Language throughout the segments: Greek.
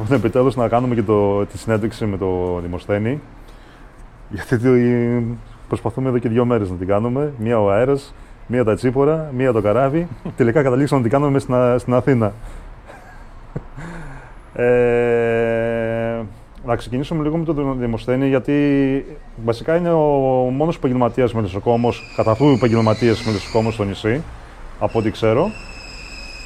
Λοιπόν, επιτέλους να κάνουμε και το, τη συνέντευξη με το Δημοσθένη. Γιατί προσπαθούμε εδώ και δύο μέρες να την κάνουμε. Μία ο αέρας, μία τα τσίπορα, μία το καράβι. Τελικά καταλήξαμε να την κάνουμε στην, στην Αθήνα. Ε, να ξεκινήσουμε λίγο με τον Δημοσθένη, γιατί βασικά είναι ο μόνος επαγγελματίας μελισσοκόμο, κατά αυτού επαγγελματία μελισσοκόμο στο νησί, από ό,τι ξέρω.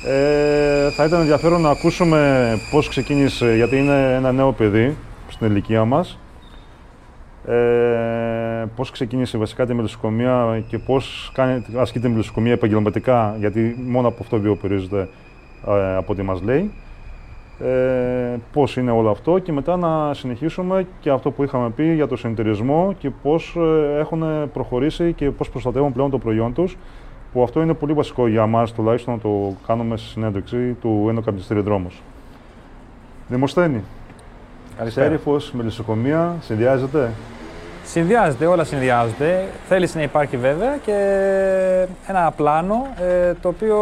Ε, θα ήταν ενδιαφέρον να ακούσουμε πώς ξεκίνησε, γιατί είναι ένα νέο παιδί στην ηλικία μας. Ε, πώς ξεκίνησε βασικά τη μελισσοκομεία και πώς κάνει, ασκεί τη μελισσοκομεία επαγγελματικά, γιατί μόνο από αυτό βιοπερίζεται ε, από ό,τι μας λέει. Ε, πώς είναι όλο αυτό και μετά να συνεχίσουμε και αυτό που είχαμε πει για το συνεταιρισμό και πώς ε, έχουν προχωρήσει και πώς προστατεύουν πλέον το προϊόν τους που αυτό είναι πολύ βασικό για μας τουλάχιστον να το κάνουμε στη συνέντευξη του Ένω Καπνιστήριο Δρόμος. Δημοσθένη, Σέριφος, μελισσοκομεία, συνδυάζεται; Συνδυάζεται, όλα συνδυάζονται. Θέλεις να υπάρχει βέβαια και ένα πλάνο ε, το οποίο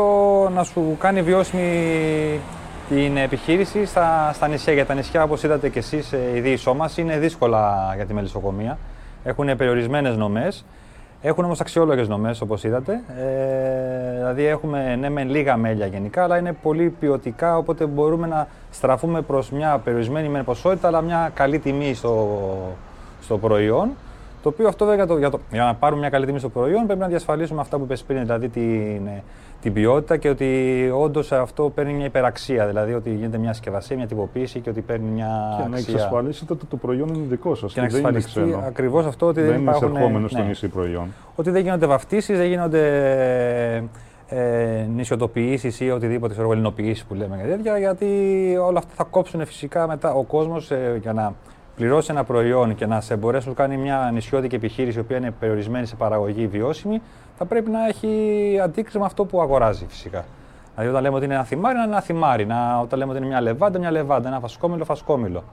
να σου κάνει βιώσιμη την επιχείρηση στα, στα νησιά. Για τα νησιά, όπως είδατε και εσείς, ε, οι δύο μας είναι δύσκολα για τη μελισσοκομεία. Έχουν περιορισμένες νομές. Έχουν όμως αξιόλογες νομέ, όπως είδατε. Ε, δηλαδή, έχουμε ναι, με λίγα μέλια γενικά, αλλά είναι πολύ ποιοτικά. Οπότε μπορούμε να στραφούμε προς μια περιορισμένη με ποσότητα, αλλά μια καλή τιμή στο, στο προϊόν. Το οποίο αυτό βέβαια για, το, για, να πάρουμε μια καλή τιμή στο προϊόν πρέπει να διασφαλίσουμε αυτά που είπε πριν, δηλαδή την, την ποιότητα και ότι όντως αυτό παίρνει μια υπεραξία. Δηλαδή ότι γίνεται μια συσκευασία, μια τυποποίηση και ότι παίρνει μια. Και να εξασφαλίσετε ότι το προϊόν είναι δικό σας. Και να εξασφαλιστεί ακριβώς αυτό ότι δεν, δεν είναι εισερχόμενο ναι, στο νησί προϊόν. Ότι δεν γίνονται βαφτίσεις, δεν γίνονται ε, νησιωτοποιήσει ή οτιδήποτε ξέρω, ελληνοποιήσεις που λέμε για τέτοια, γιατί όλα αυτά θα κόψουν φυσικά μετά ο κόσμος ε, για να πληρώσει ένα προϊόν και να σε μπορέσει να κάνει μια νησιώτικη επιχείρηση, η οποία είναι περιορισμένη σε παραγωγή βιώσιμη, θα πρέπει να έχει αντίκρισμα αυτό που αγοράζει φυσικά. Δηλαδή, όταν λέμε ότι είναι ένα θυμάρι, είναι ένα θυμάρι. Να, όταν λέμε ότι είναι μια λεβάντα, μια λεβάντα. Ένα φασκόμηλο, φασκόμηλο.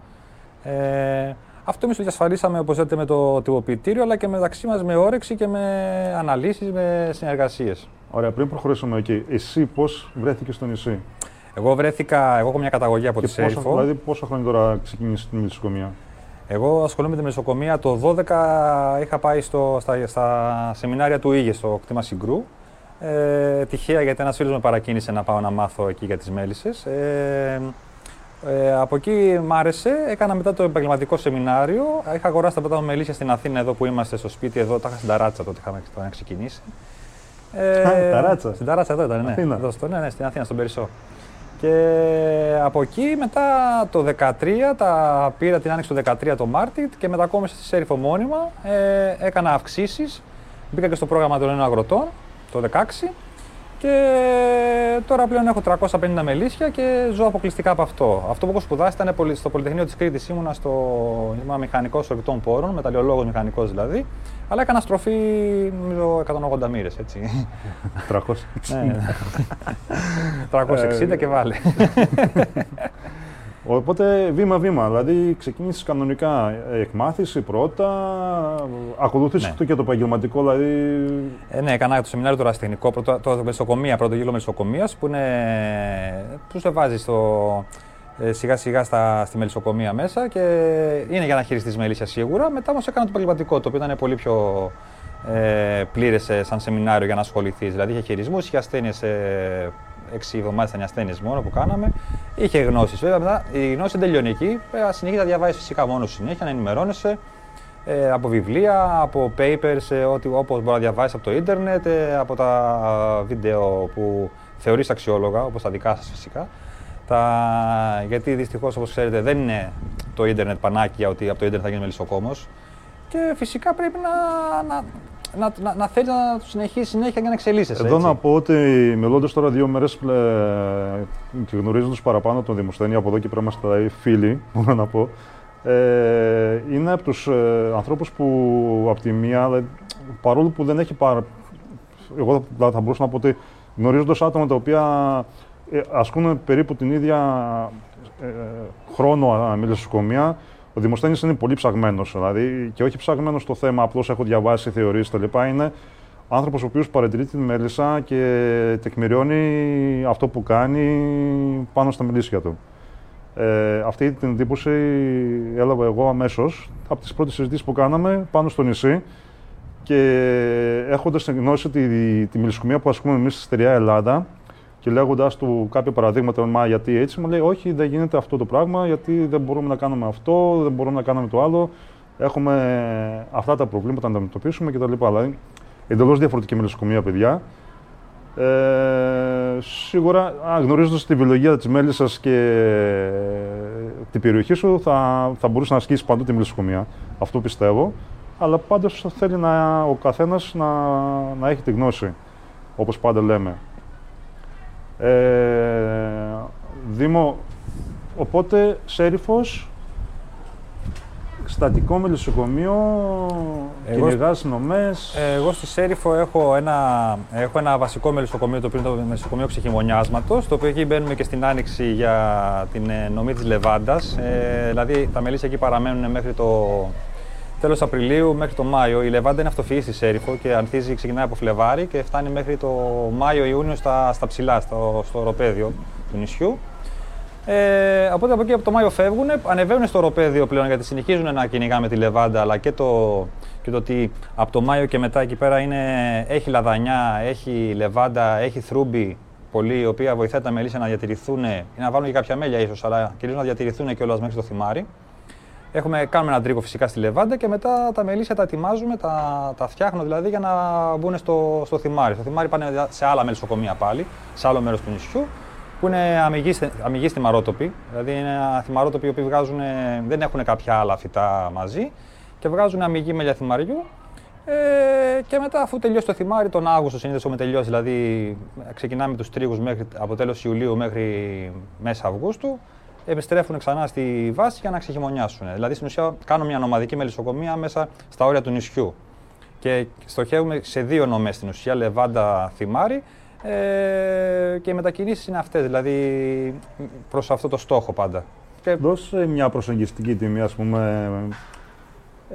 Ε, αυτό εμείς το διασφαλίσαμε όπως λέτε με το τυποποιητήριο, αλλά και μεταξύ μας με όρεξη και με αναλύσεις, με συνεργασίες. Ωραία, πριν προχωρήσουμε εκεί, εσύ πώς βρέθηκες στο νησί; Εγώ βρέθηκα, εγώ έχω μια καταγωγή από και τη Σέριφο. Δηλαδή, πόσο χρόνια τώρα ξεκίνησε την μελισσοκομεία. Εγώ ασχολούμαι με τη μεσοκομεία. Το 12 είχα πάει στο, στα, στα σεμινάρια του Ήγε στο κτήμα Συγκρού. Ε, τυχαία γιατί ένας φίλος με παρακίνησε να πάω να μάθω εκεί για τις μέλισσες. Ε, ε, από εκεί μ' άρεσε. Έκανα μετά το επαγγελματικό σεμινάριο. Είχα αγοράσει τα πρώτα μελίσια στην Αθήνα, εδώ που είμαστε στο σπίτι. Εδώ τα είχα στην Ταράτσα τότε είχαμε ξεκινήσει. Ε, ταράτσα. Στην Ταράτσα εδώ ήταν, ναι. Αθήνα. Εδώ στο, ναι, ναι, στην Αθήνα, στον Περισσό. Και από εκεί μετά το 2013, τα πήρα την άνοιξη του 2013 το Μάρτι και μετακόμισα στη Σέριφο μόνιμα. Ε, έκανα αυξήσεις, μπήκα και στο πρόγραμμα των νέων αγροτών το 2016 και τώρα πλέον έχω 350 μελίσια και ζω αποκλειστικά από αυτό. Αυτό που έχω σπουδάσει ήταν στο Πολυτεχνείο της Κρήτης. Ήμουνα στο ήμουν μηχανικός ορεικτών πόρων, μεταλλιολόγος μηχανικός δηλαδή. Αλλά έκανα στροφή νομίζω 180 μοίρες. 360 ε, και βάλε. Οπότε βήμα-βήμα, δηλαδή ξεκίνησες κανονικά εκμάθηση πρώτα, ακολούθησε Ναι. αυτό και το επαγγελματικό, δηλαδή. Ε, ναι, έκανα το σεμινάριο του ραστεχνικό, πρώτο, το μεσοκομεία, πρώτο γύρο μεσοκομείας, που, είναι, που σε βάζεις στο, ε, σιγά σιγά στα, στη μελισσοκομεία μέσα και είναι για να χειριστείς μελίσια σίγουρα. Μετά όμως έκανα το επαγγελματικό, το οποίο ήταν πολύ πιο ε, πλήρες σαν σεμινάριο για να ασχοληθείς. Δηλαδή είχε χειρισμούς, είχε ασθένειες. Ε, έξι εβδομάδε ήταν οι ασθένειε μόνο που κάναμε. Είχε γνώσεις. Βέβαια, μετά η γνώση δεν τελειώνει εκεί. Ε, συνέχεια τα διαβάζει φυσικά μόνος σου συνέχεια, να ενημερώνεσαι ε, από βιβλία, από papers, ε, ό,τι, όπως μπορεί να διαβάσεις από το ίντερνετ, ε, από τα ε, βίντεο που θεωρείς αξιόλογα, όπως τα δικά σας φυσικά. Τα, γιατί δυστυχώς, όπως ξέρετε, δεν είναι το ίντερνετ πανάκια ότι από το ίντερνετ θα γίνει μελισσοκόμος. Και φυσικά πρέπει να, να, να, να, να θέλει να το συνεχίσει συνέχεια και να εξελίσσεσαι. Εδώ έτσι. να πω ότι μιλώντας τώρα δύο μέρες και γνωρίζοντας παραπάνω τον Δημοσθένη, από εδώ και πέρα είμαστε δηλαδή φίλοι, μπορώ να πω. Ε, είναι από τους ε, ανθρώπους που από τη μία, δηλαδή, παρόλο που δεν έχει πάρα. Εγώ θα, θα μπορούσα να πω ότι γνωρίζοντας άτομα τα οποία ε, ασκούν περίπου την ίδια ε, χρόνο μελισσοκομεία, ο Δημοσθένης είναι πολύ ψαγμένος. Δηλαδή, και όχι ψαγμένος στο θέμα, απλώς έχω διαβάσει θεωρίες κτλ. Είναι άνθρωπος ο οποίος παρατηρεί την μέλισσα και τεκμηριώνει αυτό που κάνει πάνω στα μελίσια του. Ε, αυτή την εντύπωση έλαβα εγώ αμέσως από τις πρώτες συζητήσεις που κάναμε πάνω στο νησί και έχοντας γνώση τη, τη μιλισκομία που ασκούμε εμείς στη Στεριά Ελλάδα και λέγοντα του κάποια παραδείγματα, μα γιατί έτσι, μου λέει: Όχι, δεν γίνεται αυτό το πράγμα, γιατί δεν μπορούμε να κάνουμε αυτό, δεν μπορούμε να κάνουμε το άλλο. Έχουμε αυτά τα προβλήματα να αντιμετωπίσουμε κτλ. Δηλαδή, εντελώς διαφορετική μελισσοκομεία, παιδιά. Ε, σίγουρα, γνωρίζοντας τη βιολογία της μέλισσας και την περιοχή σου, θα, θα μπορούσε να ασκήσεις παντού τη μελισσοκομεία. Αυτό πιστεύω. Αλλά πάντως θέλει να, ο καθένας να, να έχει τη γνώση, όπως πάντα λέμε. Ε, Δήμο, οπότε Σέριφος, στατικό μελισσοκομείο, εγώ, κυνηγάς νομές. Εγώ στη Σέριφο έχω ένα, έχω ένα βασικό μελισσοκομείο, το οποίο είναι το μελισσοκομείο ξεχειμονιάσματος, το οποίο εκεί μπαίνουμε και στην άνοιξη για την ε, νομή της Λεβάντας. Ε, δηλαδή τα μελίσια εκεί παραμένουν μέχρι το τέλος Απριλίου μέχρι το Μάιο. Η Λεβάντα είναι αυτοφυής στη Σέριφο και ανθίζει, ξεκινάει από Φλεβάρι και φτάνει μέχρι το Μάιο-Ιούνιο στα, στα ψηλά, στο, στο οροπέδιο του νησιού. Ε, οπότε από εκεί από το Μάιο φεύγουν, ανεβαίνουν στο οροπέδιο πλέον γιατί συνεχίζουν να κυνηγάμε τη Λεβάντα, αλλά και το, και το ότι από το Μάιο και μετά εκεί πέρα είναι, έχει λαδανιά, έχει λεβάντα, έχει θρούμπι πολύ, η οποία βοηθάει τα μελίσια να διατηρηθούν, ή να βάλουν και κάποια μέλια ίσως, αλλά κυρίως να διατηρηθούν και όλα μέχρι το θυμάρι. Έχουμε, κάνουμε ένα τρίκο φυσικά στη Λεβάντα και μετά τα μελίσια τα ετοιμάζουμε, τα, τα φτιάχνω δηλαδή για να μπουν στο, στο θυμάρι. Στο θυμάρι πάνε σε άλλα μελισσοκομεία πάλι, σε άλλο μέρος του νησιού, που είναι αμυγοί θυμαρότοποι. Δηλαδή είναι θυμαρότοποι που βγάζουν, δεν έχουν κάποια άλλα φυτά μαζί και βγάζουν αμυγή μελιά θυμαριού. Ε, και μετά, αφού τελειώσει το θυμάρι, τον Αύγουστο συνήθως έχουμε τελειώσει. Δηλαδή, ξεκινάμε τους τρίγους από τέλος Ιουλίου μέχρι μέσα Αυγούστου επιστρέφουν ξανά στη βάση για να ξεχειμονιάσουν. Δηλαδή, στην ουσία, κάνω μια νομαδική μελισσοκομεία μέσα στα όρια του νησιού. Και στοχεύουμε σε δύο νομές στην ουσία, Λεβάντα, Θυμάρι, ε, και οι μετακινήσεις είναι αυτές, δηλαδή προς αυτό το στόχο πάντα. Και... Δώσε μια προσεγγιστική τιμή, ας πούμε,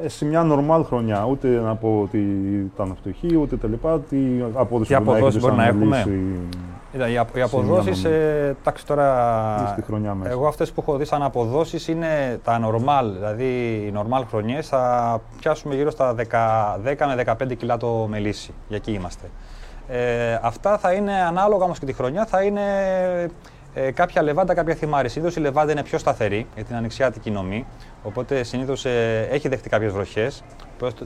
ε, σε μια νορμάλ χρονιά. Ούτε να πω ότι ήταν φτωχή, ούτε τα λοιπά. Τι απόδοση, μπορεί να έχουμε. Ήταν, οι, οι αποδόσεις, ε, εντάξει τώρα. χρονιά μέσα. Εγώ αυτές που έχω δει σαν αποδόσεις είναι τα normal. Δηλαδή, οι normal χρονιές θα πιάσουμε γύρω στα 10, 10 με 15 κιλά το μελίσι. Για εκεί είμαστε. Ε, αυτά θα είναι ανάλογα όμως και τη χρονιά, θα είναι ε, κάποια λεβάντα, κάποια θυμάρι. Συνήθω η λεβάντα είναι πιο σταθερή για την ανοιξιάτικη νομή. Οπότε συνήθως ε, έχει δεχτεί κάποιες βροχές,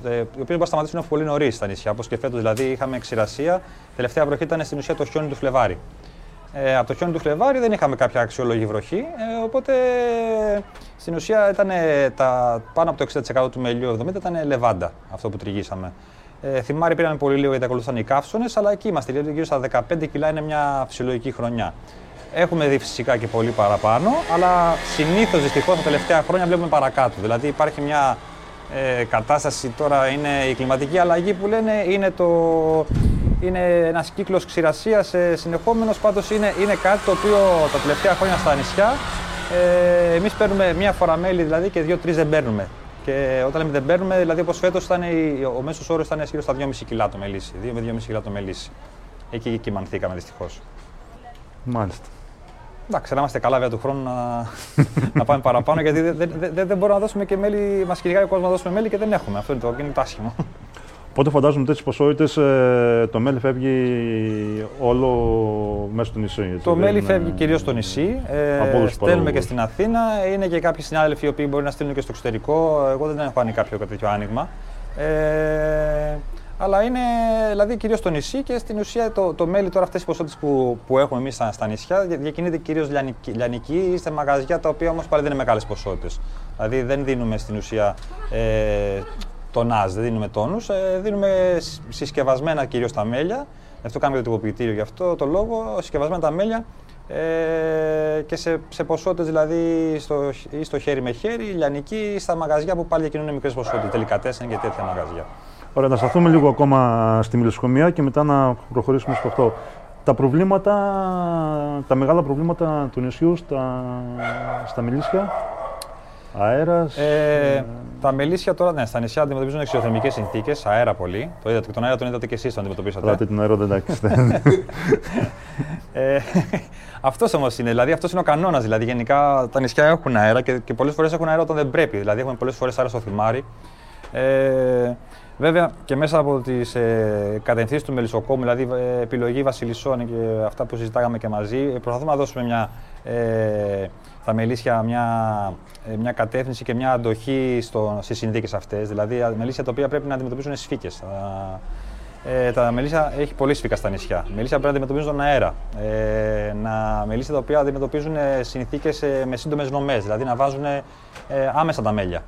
ε, οι οποίες μπορούν να σταματήσουν πολύ νωρίς στα νησιά. Όπως και φέτος δηλαδή είχαμε ξηρασία. Τελευταία βροχή ήταν στην ουσία το χιόνι του Φλεβάρι. Ε, από το χιόνι του Φλεβάρι δεν είχαμε κάποια αξιόλογη βροχή. Ε, οπότε στην ουσία ήταν τα, πάνω από το 60% του μελιού 70 ήταν λεβάντα αυτό που τριγύσαμε. Ε, θυμάρι πήραμε πολύ λίγο γιατί ακολουθούσαν οι καύσονες, αλλά εκεί είμαστε. Δηλαδή γύρω στα 15 κιλά είναι μια φυσιολογική χρονιά. Έχουμε δει φυσικά και πολύ παραπάνω, αλλά συνήθως δυστυχώς τα τελευταία χρόνια βλέπουμε παρακάτω. Δηλαδή υπάρχει μια ε, κατάσταση τώρα, είναι η κλιματική αλλαγή που λένε είναι, το, είναι ένας κύκλος ξηρασίας ε, συνεχόμενος. Πάντως είναι, είναι κάτι το οποίο τα τελευταία χρόνια στα νησιά ε, εμείς παίρνουμε μία φορά μέλι δηλαδή και δύο-τρεις δεν παίρνουμε. Και όταν λέμε δεν παίρνουμε, δηλαδή όπως φέτος ο μέσος όρος ήταν γύρω στα 2,5 κιλά το μελίσι. 2 με 2,5 κιλά το μελίσι. Εκεί κοιμανθήκαμε δυστυχώς. Μάλιστα. Εντάξει, να είμαστε καλά βέβαια του χρόνου να, να πάμε παραπάνω γιατί δεν, δεν, δεν, δεν μπορούμε να δώσουμε και μέλη. Μας κυνηγάει ο κόσμος να δώσουμε μέλη και δεν έχουμε. Αυτό είναι το, είναι το άσχημο. Οπότε φαντάζομαι τέτοιες ποσότητες ε, το μέλι φεύγει όλο μέσα στο νησί. Έτσι, το μέλι φεύγει κυρίως στο νησί. Ε, στέλνουμε και στην Αθήνα. Είναι και κάποιοι συνάδελφοι οι οποίοι μπορεί να στείλουν και στο εξωτερικό. Εγώ δεν έχω κάνει κάποιο τέτοιο άνοιγμα. Ε, αλλά είναι δηλαδή κυρίως στο νησί και στην ουσία το, το μέλι τώρα αυτές οι ποσότητες που, που έχουμε εμείς στα, στα νησιά διακινείται κυρίως λιανική, λιανική ή σε μαγαζιά τα οποία όμως πάλι δεν είναι μεγάλες ποσότητες. Δηλαδή δεν δίνουμε στην ουσία ε, τονάζ, δεν δίνουμε τόνους, ε, δίνουμε συσκευασμένα κυρίως τα μέλια. Αυτό κάνουμε το τυποποιητήριο γι' αυτό το λόγο, συσκευασμένα τα μέλια ε, και σε, σε ποσότητες δηλαδή στο, ή στο χέρι με χέρι, λιανική ή στα μαγαζιά που πάλι διακινούν μικρές ποσότητες, τελικά τέσσερα και τέτοια μαγαζιά. Ωραία, να σταθούμε λίγο ακόμα στη μιλοσχομία και μετά να προχωρήσουμε στο αυτό. Τα προβλήματα, τα μεγάλα προβλήματα του νησιού στα, στα μιλίσια, αέρας... Ε, ε... Τα μελίσια τώρα, ναι, στα νησιά αντιμετωπίζουν εξωθερμικές συνθήκες, αέρα πολύ. Το είδατε, τον αέρα τον είδατε και εσείς τον αντιμετωπίσατε. Αλλά την αέρα δεν τα Ε, αυτός όμως είναι. Δηλαδή, αυτός είναι ο κανόνας. Δηλαδή, γενικά τα νησιά έχουν αέρα και, και πολλές φορές έχουν αέρα όταν δεν πρέπει. Δηλαδή, έχουμε πολλές φορές αέρα στο θυμάρι. Ε, βέβαια και μέσα από τις ε, κατευθύνσεις του Μελισσοκόμου, δηλαδή ε, επιλογή βασιλισσών και αυτά που συζητάγαμε και μαζί, ε, προσπαθούμε να δώσουμε μια, ε, στα μελίσια μια, ε, μια κατεύθυνση και μια αντοχή στις συνθήκες αυτές. Δηλαδή, μελίσια τα οποία πρέπει να αντιμετωπίσουν σφίκες. Ε, τα μελίσια έχει πολύ σφίκα στα νησιά. Μελίσια πρέπει να αντιμετωπίζουν τον αέρα. Ε, να, μελίσια τα οποία αντιμετωπίζουν συνθήκες με σύντομες νομές, δηλαδή να βάζουν ε, άμεσα τα μέλια.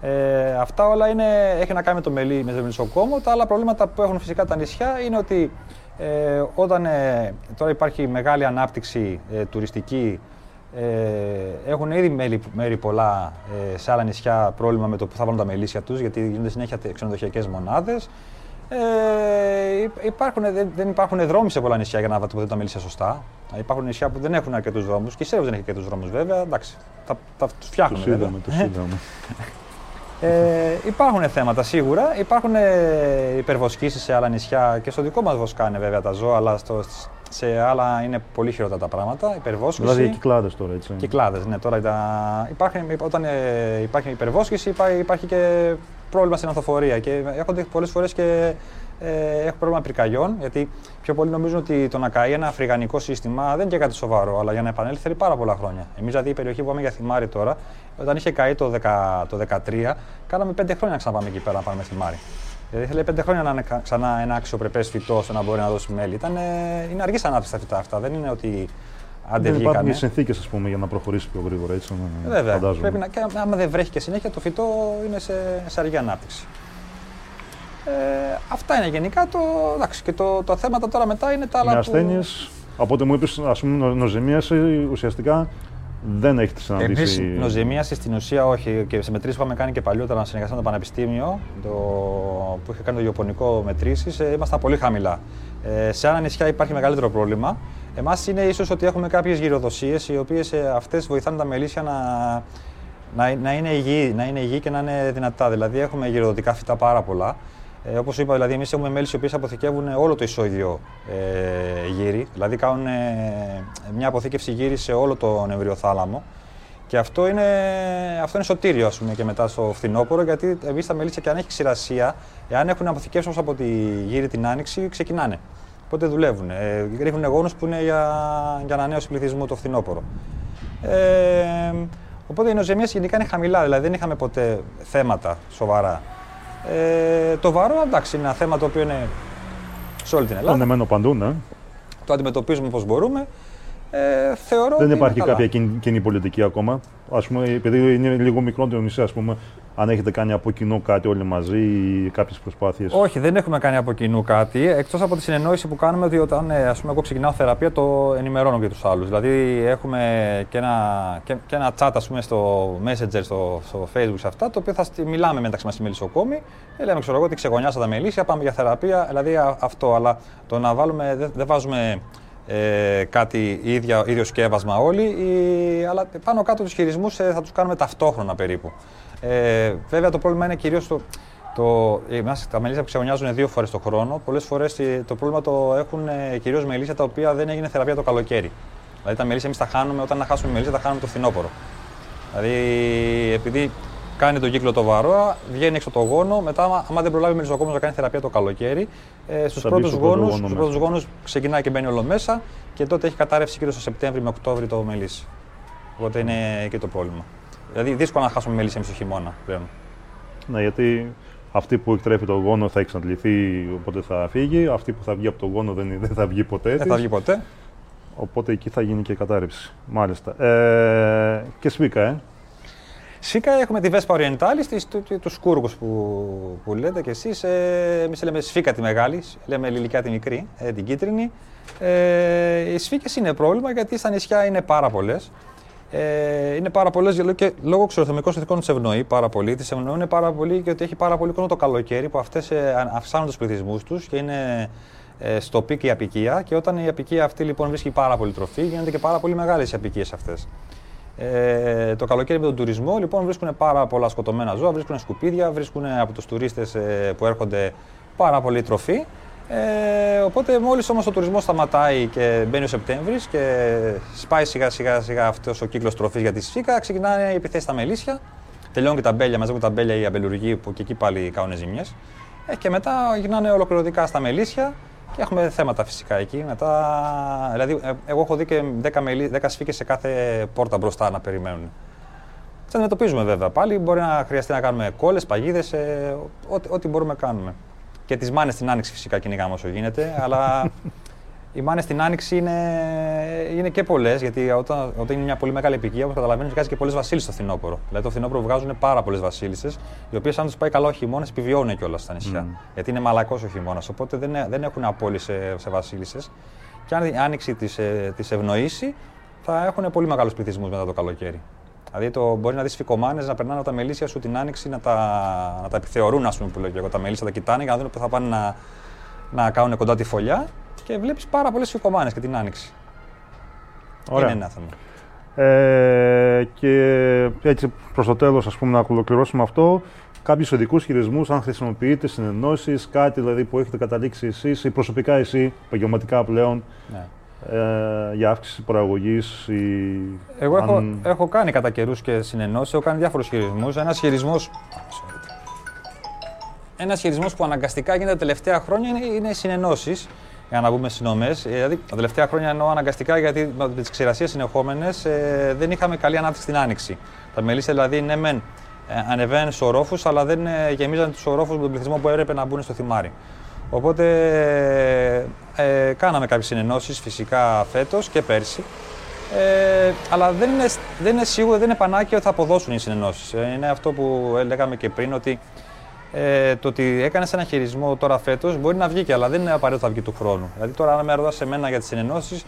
Ε, αυτά όλα είναι, έχει να κάνει με το, μελί, με το μελισσοκόμο. Τα άλλα προβλήματα που έχουν φυσικά τα νησιά είναι ότι ε, όταν ε, τώρα υπάρχει μεγάλη ανάπτυξη ε, τουριστική, ε, έχουν ήδη μέρη, μέρη πολλά ε, σε άλλα νησιά πρόβλημα με το που θα βάλουν τα μελίσια τους, γιατί γίνονται συνέχεια ξενοδοχειακές μονάδες. Ε, υπάρχουν, δεν, δεν υπάρχουν δρόμοι σε πολλά νησιά για να τοποθετούν τα μελίσια σωστά. Υπάρχουν νησιά που δεν έχουν αρκετούς δρόμους και η Σέρβος δεν έχει αρκετούς δρόμους βέβαια. Εντάξει, τα, τα, τους φτιάχνουν. Του είδαμε, του είδαμε. Ε, υπάρχουν θέματα σίγουρα. Υπάρχουν ε, υπερβοσκήσεις σε άλλα νησιά και στο δικό μας βοσκάνε βέβαια τα ζώα, αλλά στο, σε άλλα είναι πολύ χειρότερα τα πράγματα. Υπερβόσκηση. Δηλαδή κυκλάδες τώρα, έτσι. Κυκλάδες, ναι. Τώρα τα... υπάρχει, όταν ε, υπάρχει υπερβόσκηση, υπάρχει, υπάρχει και πρόβλημα στην ανθοφορία. Και έρχονται πολλές φορές και ε, έχω πρόβλημα πυρκαγιών, γιατί πιο πολλοί νομίζουν ότι το να καεί ένα αφρικανικό σύστημα δεν είναι και κάτι σοβαρό, αλλά για να επανέλθει θέλει πάρα πολλά χρόνια. Εμείς, δηλαδή, η περιοχή που πάμε για θυμάρι τώρα, όταν είχε καεί το 2013, το κάναμε πέντε χρόνια να ξαναπάμε εκεί πέρα να πάμε θυμάρι. Δηλαδή θέλει πέντε χρόνια να είναι ξανά ένα αξιοπρεπές φυτό ώστε να μπορεί να δώσει μέλι. Ήταν, είναι αργή ανάπτυξη τα φυτά αυτά. Δεν είναι ότι δεν υπάρχουν συνθήκες για να προχωρήσει πιο γρήγορα. Έτσι, Βέβαια. Φαντάζομαι. Πρέπει να, και άμα δεν βρέχει και συνέχεια, το φυτό είναι σε, σε αργή ανάπτυξη. Ε, αυτά είναι γενικά. Το, εντάξει, και το, το θέματα τώρα μετά είναι τα άλλα. Με ασθένειες, από ό,τι μου είπες, ας πούμε, νοζημίαση ουσιαστικά δεν έχετε συναντήσει. Εμείς νοζημίαση στην ουσία όχι. Και σε μετρήσεις που είχαμε κάνει και παλιότερα να συνεργαστούμε το Πανεπιστήμιο, το, που είχε κάνει το γεωπονικό μετρήσεις, ε, ήμασταν πολύ χαμηλά. Ε, σε άλλα νησιά υπάρχει μεγαλύτερο πρόβλημα. Εμάς είναι ίσως ότι έχουμε κάποιες γυροδοσίες οι οποίες ε, αυτές βοηθάνε τα μελίσια να, να, να, είναι υγιή, να είναι υγιή και να είναι δυνατά. Δηλαδή έχουμε γυροδοτικά φυτά πάρα πολλά. Ε, Όπως είπα, δηλαδή, εμείς έχουμε μέλη οι οποίε αποθηκεύουν όλο το ισόιδιο ε, γύρι. Δηλαδή, κάνουν ε, μια αποθήκευση γύρι σε όλο τον εμβριοθάλαμο. Και αυτό είναι, αυτό είναι σωτήριο, ας πούμε, και μετά στο φθινόπωρο, γιατί εμείς τα μελίσια και αν έχει ξηρασία, εάν έχουν αποθηκεύσει από τη γύρι την άνοιξη, ξεκινάνε. Οπότε δουλεύουν. Ε, ρίχνουν γόνου που είναι για, για ανανέωση πληθυσμού το φθινόπωρο. Ε, οπότε οι νοζεμίες γενικά είναι χαμηλά, δηλαδή δεν είχαμε ποτέ θέματα σοβαρά. Ε, το βαρό, εντάξει, είναι ένα θέμα το οποίο είναι σε όλη την Ελλάδα. Είναι παντού, ναι. Το αντιμετωπίζουμε όπως μπορούμε. Ε, θεωρώ δεν υπάρχει κάποια κοινή πολιτική ακόμα. Α πούμε, επειδή είναι λίγο μικρό το νησί, ας πούμε, αν έχετε κάνει από κοινού κάτι όλοι μαζί ή κάποιες προσπάθειες; Όχι, δεν έχουμε κάνει από κοινού κάτι. Εκτός από τη συνεννόηση που κάνουμε ότι όταν ε, ας πούμε, εγώ ξεκινάω θεραπεία, το ενημερώνω και τους άλλους. Δηλαδή, έχουμε και ένα, και, και ένα chat ας πούμε, στο Messenger, στο, στο Facebook, σε αυτά, το οποίο θα μιλάμε μεταξύ μας στη μελισσοκόμη. Και λέμε, ξέρω εγώ, ότι ξεγονιάσα τα μελίσια, πάμε για θεραπεία. Δηλαδή, αυτό. Αλλά το να βάλουμε, δεν, δεν βάζουμε ε, κάτι ίδιο, ίδιο σκεύασμα όλοι, ή, αλλά πάνω κάτω τους χειρισμούς ε, θα τους κάνουμε ταυτόχρονα περίπου. Ε, βέβαια το πρόβλημα είναι κυρίως το. Το, τα μελίσια που ξεγονιάζουν δύο φορές το χρόνο. Πολλές φορές ε, το πρόβλημα το έχουν ε, κυρίως μελίσια τα οποία δεν έγινε θεραπεία το καλοκαίρι. Δηλαδή τα μελίσια εμείς τα χάνουμε, όταν να χάσουμε μελίσια τα χάνουμε το φθινόπωρο. Δηλαδή επειδή κάνει τον κύκλο το βαρό, βγαίνει έξω το γόνο. Μετά, άμα δεν προλάβει ο μελισσοκόμος να κάνει θεραπεία το καλοκαίρι, ε, στους πρώτους γόνου ξεκινάει και μπαίνει όλο μέσα και τότε έχει κατάρρευση κύριο στο Σεπτέμβριο με Οκτώβριο το μελίσι. Οπότε είναι και το πρόβλημα. Δηλαδή δύσκολο να χάσουμε μέλη εμεί το χειμώνα πλέον. Ναι, γιατί αυτή που εκτρέφει το γόνο θα εξαντληθεί, οπότε θα φύγει. Αυτή που θα βγει από το γόνο δεν, δεν θα βγει ποτέ. Δεν θα βγει ποτέ. Οπότε εκεί θα γίνει και κατάρρευση. Μάλιστα. Ε, και σφίκα, ε. Σφίκα έχουμε τη Vespa Orientalis, του, του σκούργου που, που λέτε κι εσείς. Ε, Εμείς λέμε σφίκα τη μεγάλη, λέμε λιλικά τη μικρή, ε, την κίτρινη. Ε, οι σφήκες είναι πρόβλημα γιατί στα νησιά είναι πάρα πολλές. Ε, είναι πάρα πολλές και λόγω ξηροθερμικών συνθηκών τις ευνοεί πάρα πολύ. Τις ευνοούν πάρα πολύ γιατί έχει πάρα πολύ κόσμο το καλοκαίρι που αυτές ε, αυξάνουν τους πληθυσμούς τους και είναι ε, στο peak η αποικία. Και όταν η αποικία αυτή λοιπόν βρίσκει πάρα πολύ τροφή, γίνονται και πάρα πολύ μεγάλες οι αποικίες αυτές. Ε, το καλοκαίρι με τον τουρισμό λοιπόν βρίσκουν πάρα πολλά σκοτωμένα ζώα, βρίσκουν σκουπίδια, βρίσκουν από τους τουρίστες ε, που έρχονται πάρα πολύ τροφή. Ε, οπότε μόλις όμως ο τουρισμός σταματάει και μπαίνει ο Σεπτέμβρης και σπάει σιγά σιγά, σιγά αυτός ο κύκλος τροφής για τη Σφίκα, ξεκινάνε οι επιθέσεις στα μελίσια. Τελειώνουν και τα μπέλια, μαζεύουν τα μπέλια οι αμπελουργοί που και εκεί πάλι κάνουν ζημιές. Ε, και μετά γυρνάνε ολοκληρωτικά στα μελίσια και έχουμε θέματα φυσικά εκεί. Μετά, δηλαδή, ε, εγώ έχω δει και 10, μελί, 10 σφίκες σε κάθε πόρτα μπροστά να περιμένουν. Τις αντιμετωπίζουμε βέβαια πάλι. Μπορεί να χρειαστεί να κάνουμε κόλλες, παγίδες, ε, ό,τι, ό,τι μπορούμε να κάνουμε. Και τις μάνες στην άνοιξη φυσικά κυνηγάμε όσο γίνεται. αλλά οι μάνες στην άνοιξη είναι, είναι και πολλές, γιατί όταν, όταν είναι μια πολύ μεγάλη επικία, όπως καταλαβαίνεις, βγάζει και πολλές βασίλισσε στο φθινόπωρο. Δηλαδή το φθινόπωρο βγάζουν πάρα πολλές βασίλισσες, οι οποίες αν τους πάει καλά ο χειμώνας επιβιώνουν κιόλας στα νησιά. Mm. Γιατί είναι μαλακός ο χειμώνας. Οπότε δεν, δεν έχουν απόλυση σε, σε βασίλισσες. Και αν η άνοιξη τις ε, ευνοήσει, θα έχουν πολύ μεγάλους πληθυσμούς μετά το καλοκαίρι. Δηλαδή το, μπορεί να δεις φυκομάνες να περνάνε τα μελίσια σου την άνοιξη να τα, να τα επιθεωρούν, ας πούμε που λέω και εγώ. Τα μελίσια τα κοιτάνε για να δουν που θα πάνε να, να κάνουν κοντά τη φωλιά και βλέπεις πάρα πολλές φυκομάνες και την άνοιξη. Ωραία. Είναι ένα θέμα. Ε, και έτσι προς το τέλος, ας πούμε, να ολοκληρώσουμε αυτό. Κάποιους ειδικούς χειρισμούς, αν χρησιμοποιείτε συνενώσει, κάτι δηλαδή που έχετε καταλήξει εσείς ή προσωπικά εσύ, επαγγελματικά πλέον, ναι ε, για αύξηση παραγωγής. Εγώ έχω, έχω κάνει κατά καιρούς και συνενώσεις, έχω κάνει διάφορους χειρισμούς. Ένας χειρισμό. Ένας χειρισμός που αναγκαστικά γίνεται τα τελευταία χρόνια είναι, είναι οι συνενώσεις. Για να βγούμε συνομές. Δηλαδή, τα τελευταία χρόνια εννοώ αναγκαστικά γιατί με τις ξηρασίες συνεχόμενες ε, δεν είχαμε καλή ανάπτυξη στην άνοιξη. Τα μελίσια δηλαδή, ναι, μεν ε, ανεβαίνουν στους ορόφους, αλλά δεν ε, γεμίζαν τους ορόφους με τον πληθυσμό που έπρεπε να μπουν στο θυμάρι. Οπότε ε, κάναμε κάποιες συνενώσεις φυσικά φέτος και πέρσι. Ε, αλλά δεν είναι, δεν είναι σίγουρο, δεν είναι πανάκια ότι θα αποδώσουν οι συνενώσεις. Ε, είναι αυτό που λέγαμε και πριν, ότι ε, το ότι έκανες ένα χειρισμό τώρα φέτος μπορεί να βγει και, αλλά δεν είναι απαραίτητο θα βγει του χρόνου. Δηλαδή, τώρα, αν με ρωτάς σε μένα για τις συνενώσεις,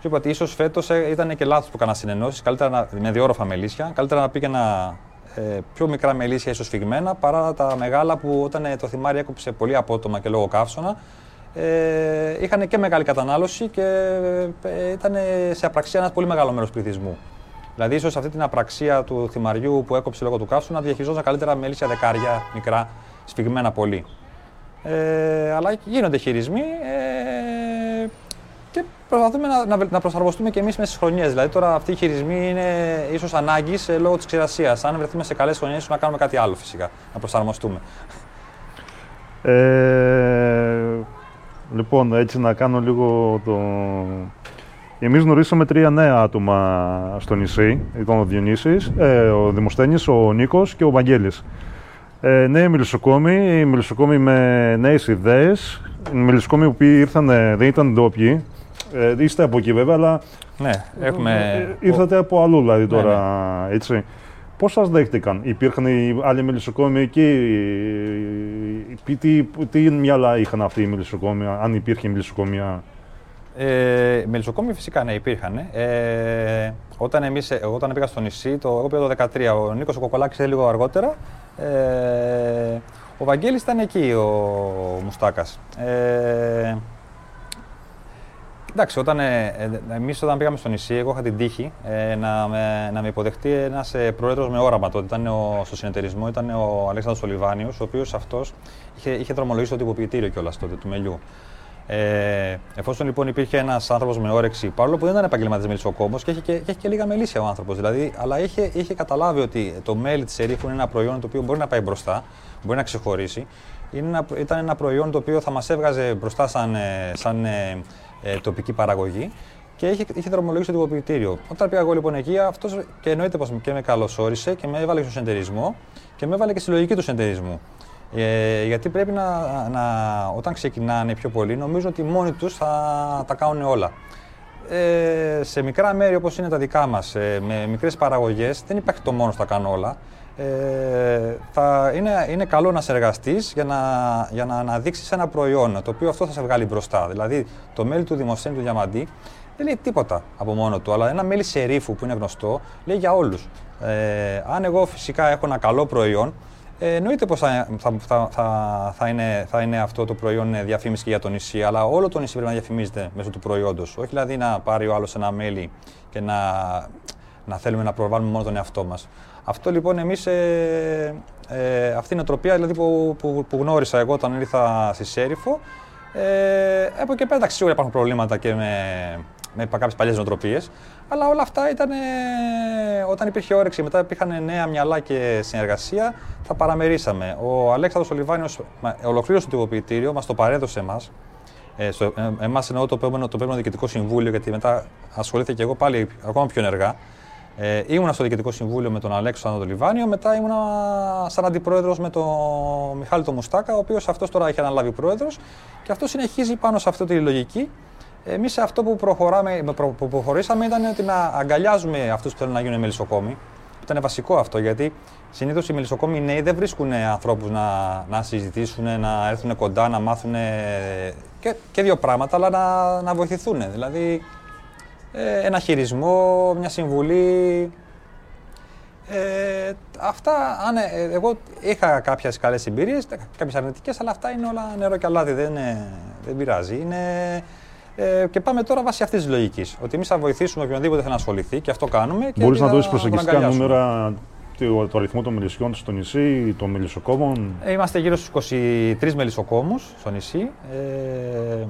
σου είπα ότι ίσως φέτος ε, ήταν και λάθος που έκανα συνενώσεις, καλύτερα να, με διόροφα μελίσια. Καλύτερα να πήγαινα ε, πιο μικρά μελίσια ίσως φυγμένα παρά τα μεγάλα που όταν ε, το θυμάρι έκοψε πολύ απότομα και λόγω καύσωνα ε, είχαν και μεγάλη κατανάλωση και ε, ήταν σε απραξία ένας πολύ μεγάλο μέρος πληθυσμού. Δηλαδή, ίσως αυτή την απραξία του θυμαριού που έκοψε λόγω του καύσωνα διαχειριζόταν καλύτερα μελίσια δεκάρια μικρά, σφιγμένα πολύ. Ε, αλλά γίνονται χειρισμοί. Ε, και προσπαθούμε να, να, να προσαρμοστούμε και εμείς μέσα στις χρονιές. Δηλαδή, τώρα αυτοί οι χειρισμοί είναι ίσως ανάγκης ε, λόγω της ξηρασίας. Αν βρεθούμε σε καλές χρονιές, να κάνουμε κάτι άλλο φυσικά. Να προσαρμοστούμε. Ε, λοιπόν, έτσι να κάνω λίγο το. Εμείς γνωρίσαμε τρία νέα άτομα στο νησί. Ήταν ο Διονύσης, ε, ο Δημοσθένης, ο Νίκος και ο Βαγγέλης. Ε, νέοι μελισσοκόμοι, μελισσοκόμοι με νέες ιδέες, μελισσοκόμοι που ήρθαν, δεν ήταν ντόπιοι, ε, είστε από εκεί βέβαια, αλλά. Ναι, έχουμε. Ε, ήρθατε από αλλού δηλαδή τώρα, ναι, ναι. έτσι. Πώς σας δέχτηκαν, υπήρχαν οι άλλοι μελισσοκόμοι εκεί, τι, τι μυαλά είχαν αυτοί οι μελισσοκόμοι, αν υπήρχε μελισσοκόμια. Ε, μελισσοκόμοι φυσικά ναι, υπήρχαν. Ε, όταν, εμείς, εγώ όταν πήγα στο νησί, το, εγώ πήγα το 2013, ο Νίκος ο Κοκολάκης λίγο αργότερα. Ε, ο Βαγγέλης ήταν εκεί, ο, ο Μουστάκας. Ε, Εντάξει, όταν, ε, ε εμείς όταν πήγαμε στο νησί, εγώ είχα την τύχη ε, να, με, να με υποδεχτεί ένας ε, πρόεδρος με όραμα τότε. Ήταν ο, στο συνεταιρισμό ήταν ο Αλέξανδρος Ολιβάνιος, ο οποίος αυτός είχε, είχε δρομολογήσει το τυποποιητήριο κιόλας τότε του μελιού. Ε, εφόσον λοιπόν υπήρχε ένας άνθρωπος με όρεξη, παρόλο που δεν ήταν επαγγελματία μελισσοκόμο και, και, και έχει και λίγα μελίσια ο άνθρωπος, δηλαδή, αλλά είχε, είχε καταλάβει ότι το μέλι της ερήφου είναι ένα προϊόν το οποίο μπορεί να πάει μπροστά, μπορεί να ξεχωρίσει. Είναι ένα, ήταν ένα προϊόν το οποίο θα μας έβγαζε μπροστά σαν, ε, σαν ε, ε, τοπική παραγωγή και είχε, είχε δρομολογήσει το τυποποιητήριο. Όταν πήγα εγώ λοιπόν εκεί, αυτός και εννοείται πως και με καλωσόρισε και με έβαλε στο συνεταιρισμό και με έβαλε και στη λογική του συνεταιρισμού. Ε, γιατί πρέπει να, να, όταν ξεκινάνε πιο πολύ, νομίζω ότι μόνοι τους θα τα κάνουν όλα. Ε, σε μικρά μέρη όπως είναι τα δικά μας, ε, με μικρές παραγωγές, δεν υπάρχει το μόνος θα κάνω όλα. Ε, θα είναι, είναι καλό να συνεργαστεί για να, για να αναδείξεις ένα προϊόν το οποίο αυτό θα σε βγάλει μπροστά. Δηλαδή, το μέλι του Δημοσθένη του Διαμαντή δεν λέει τίποτα από μόνο του, αλλά ένα μέλι σερίφου που είναι γνωστό λέει για όλους. Ε, αν εγώ φυσικά έχω ένα καλό προϊόν, ε, εννοείται πως θα, θα, θα, θα, είναι, θα είναι αυτό το προϊόν διαφήμιση και για το νησί, αλλά όλο το νησί πρέπει να διαφημίζεται μέσω του προϊόντος. Όχι δηλαδή να πάρει ο άλλος ένα μέλι και να, να θέλουμε να προβάλλουμε μόνο τον εαυτό μας. Αυτό λοιπόν εμείς, ε, ε, αυτή η νοοτροπία δηλαδή, που, που, που, γνώρισα εγώ όταν ήρθα στη Σέριφο, Ε, από εκεί πέρα, σίγουρα υπάρχουν προβλήματα και με, με κάποιες παλιές νοοτροπίες. Αλλά όλα αυτά ήταν όταν υπήρχε όρεξη, μετά υπήρχαν νέα μυαλά και συνεργασία, τα παραμερίσαμε. Ο Αλέξανδρος Ολιβάνιος ολοκλήρωσε το τυποποιητήριο, μας το παρέδωσε εμάς. Ε, ε, Εμάς εννοώ το πέμπτο το Διοικητικό Συμβούλιο, γιατί μετά ασχολήθηκα και εγώ πάλι ακόμα πιο ενεργά. Ε, ήμουνα στο Διοικητικό Συμβούλιο με τον Αλέξανδρο τον Λιβάνιο, μετά ήμουνα σαν αντιπρόεδρος με τον Μιχάλη τον Μουστάκα, ο οποίος αυτός τώρα έχει αναλάβει πρόεδρος και αυτός συνεχίζει πάνω σε αυτή τη λογική. Εμείς αυτό που, προχωράμε, που προχωρήσαμε ήταν ότι να αγκαλιάζουμε αυτούς που θέλουν να γίνουν μελισσοκόμοι. Ήταν βασικό αυτό γιατί συνήθως οι μελισσοκόμοι νέοι δεν βρίσκουν ανθρώπους να, να συζητήσουν, να έρθουν κοντά, να μάθουν και, και δύο πράγματα, αλλά να, να βοηθηθούν. Δηλαδή ε, ένα χειρισμό, μια συμβουλή. Ε, αυτά, αν, ε, εγώ είχα κάποιες καλές εμπειρίε, κάποιες αρνητικές, αλλά αυτά είναι όλα νερό και αλάτι, δεν, δεν πειράζει. Είναι, ε, και πάμε τώρα βάσει αυτής της λογικής. Ότι εμείς θα βοηθήσουμε οποιονδήποτε θέλει να ασχοληθεί και αυτό κάνουμε. Μπορείς να δώσεις προσεγγιστικά νούμερα το, το αριθμό των μελισσιών στο νησί, των μελισσοκόμων; Ε, είμαστε γύρω στους 23 μελισσοκόμους στο νησί. Ε,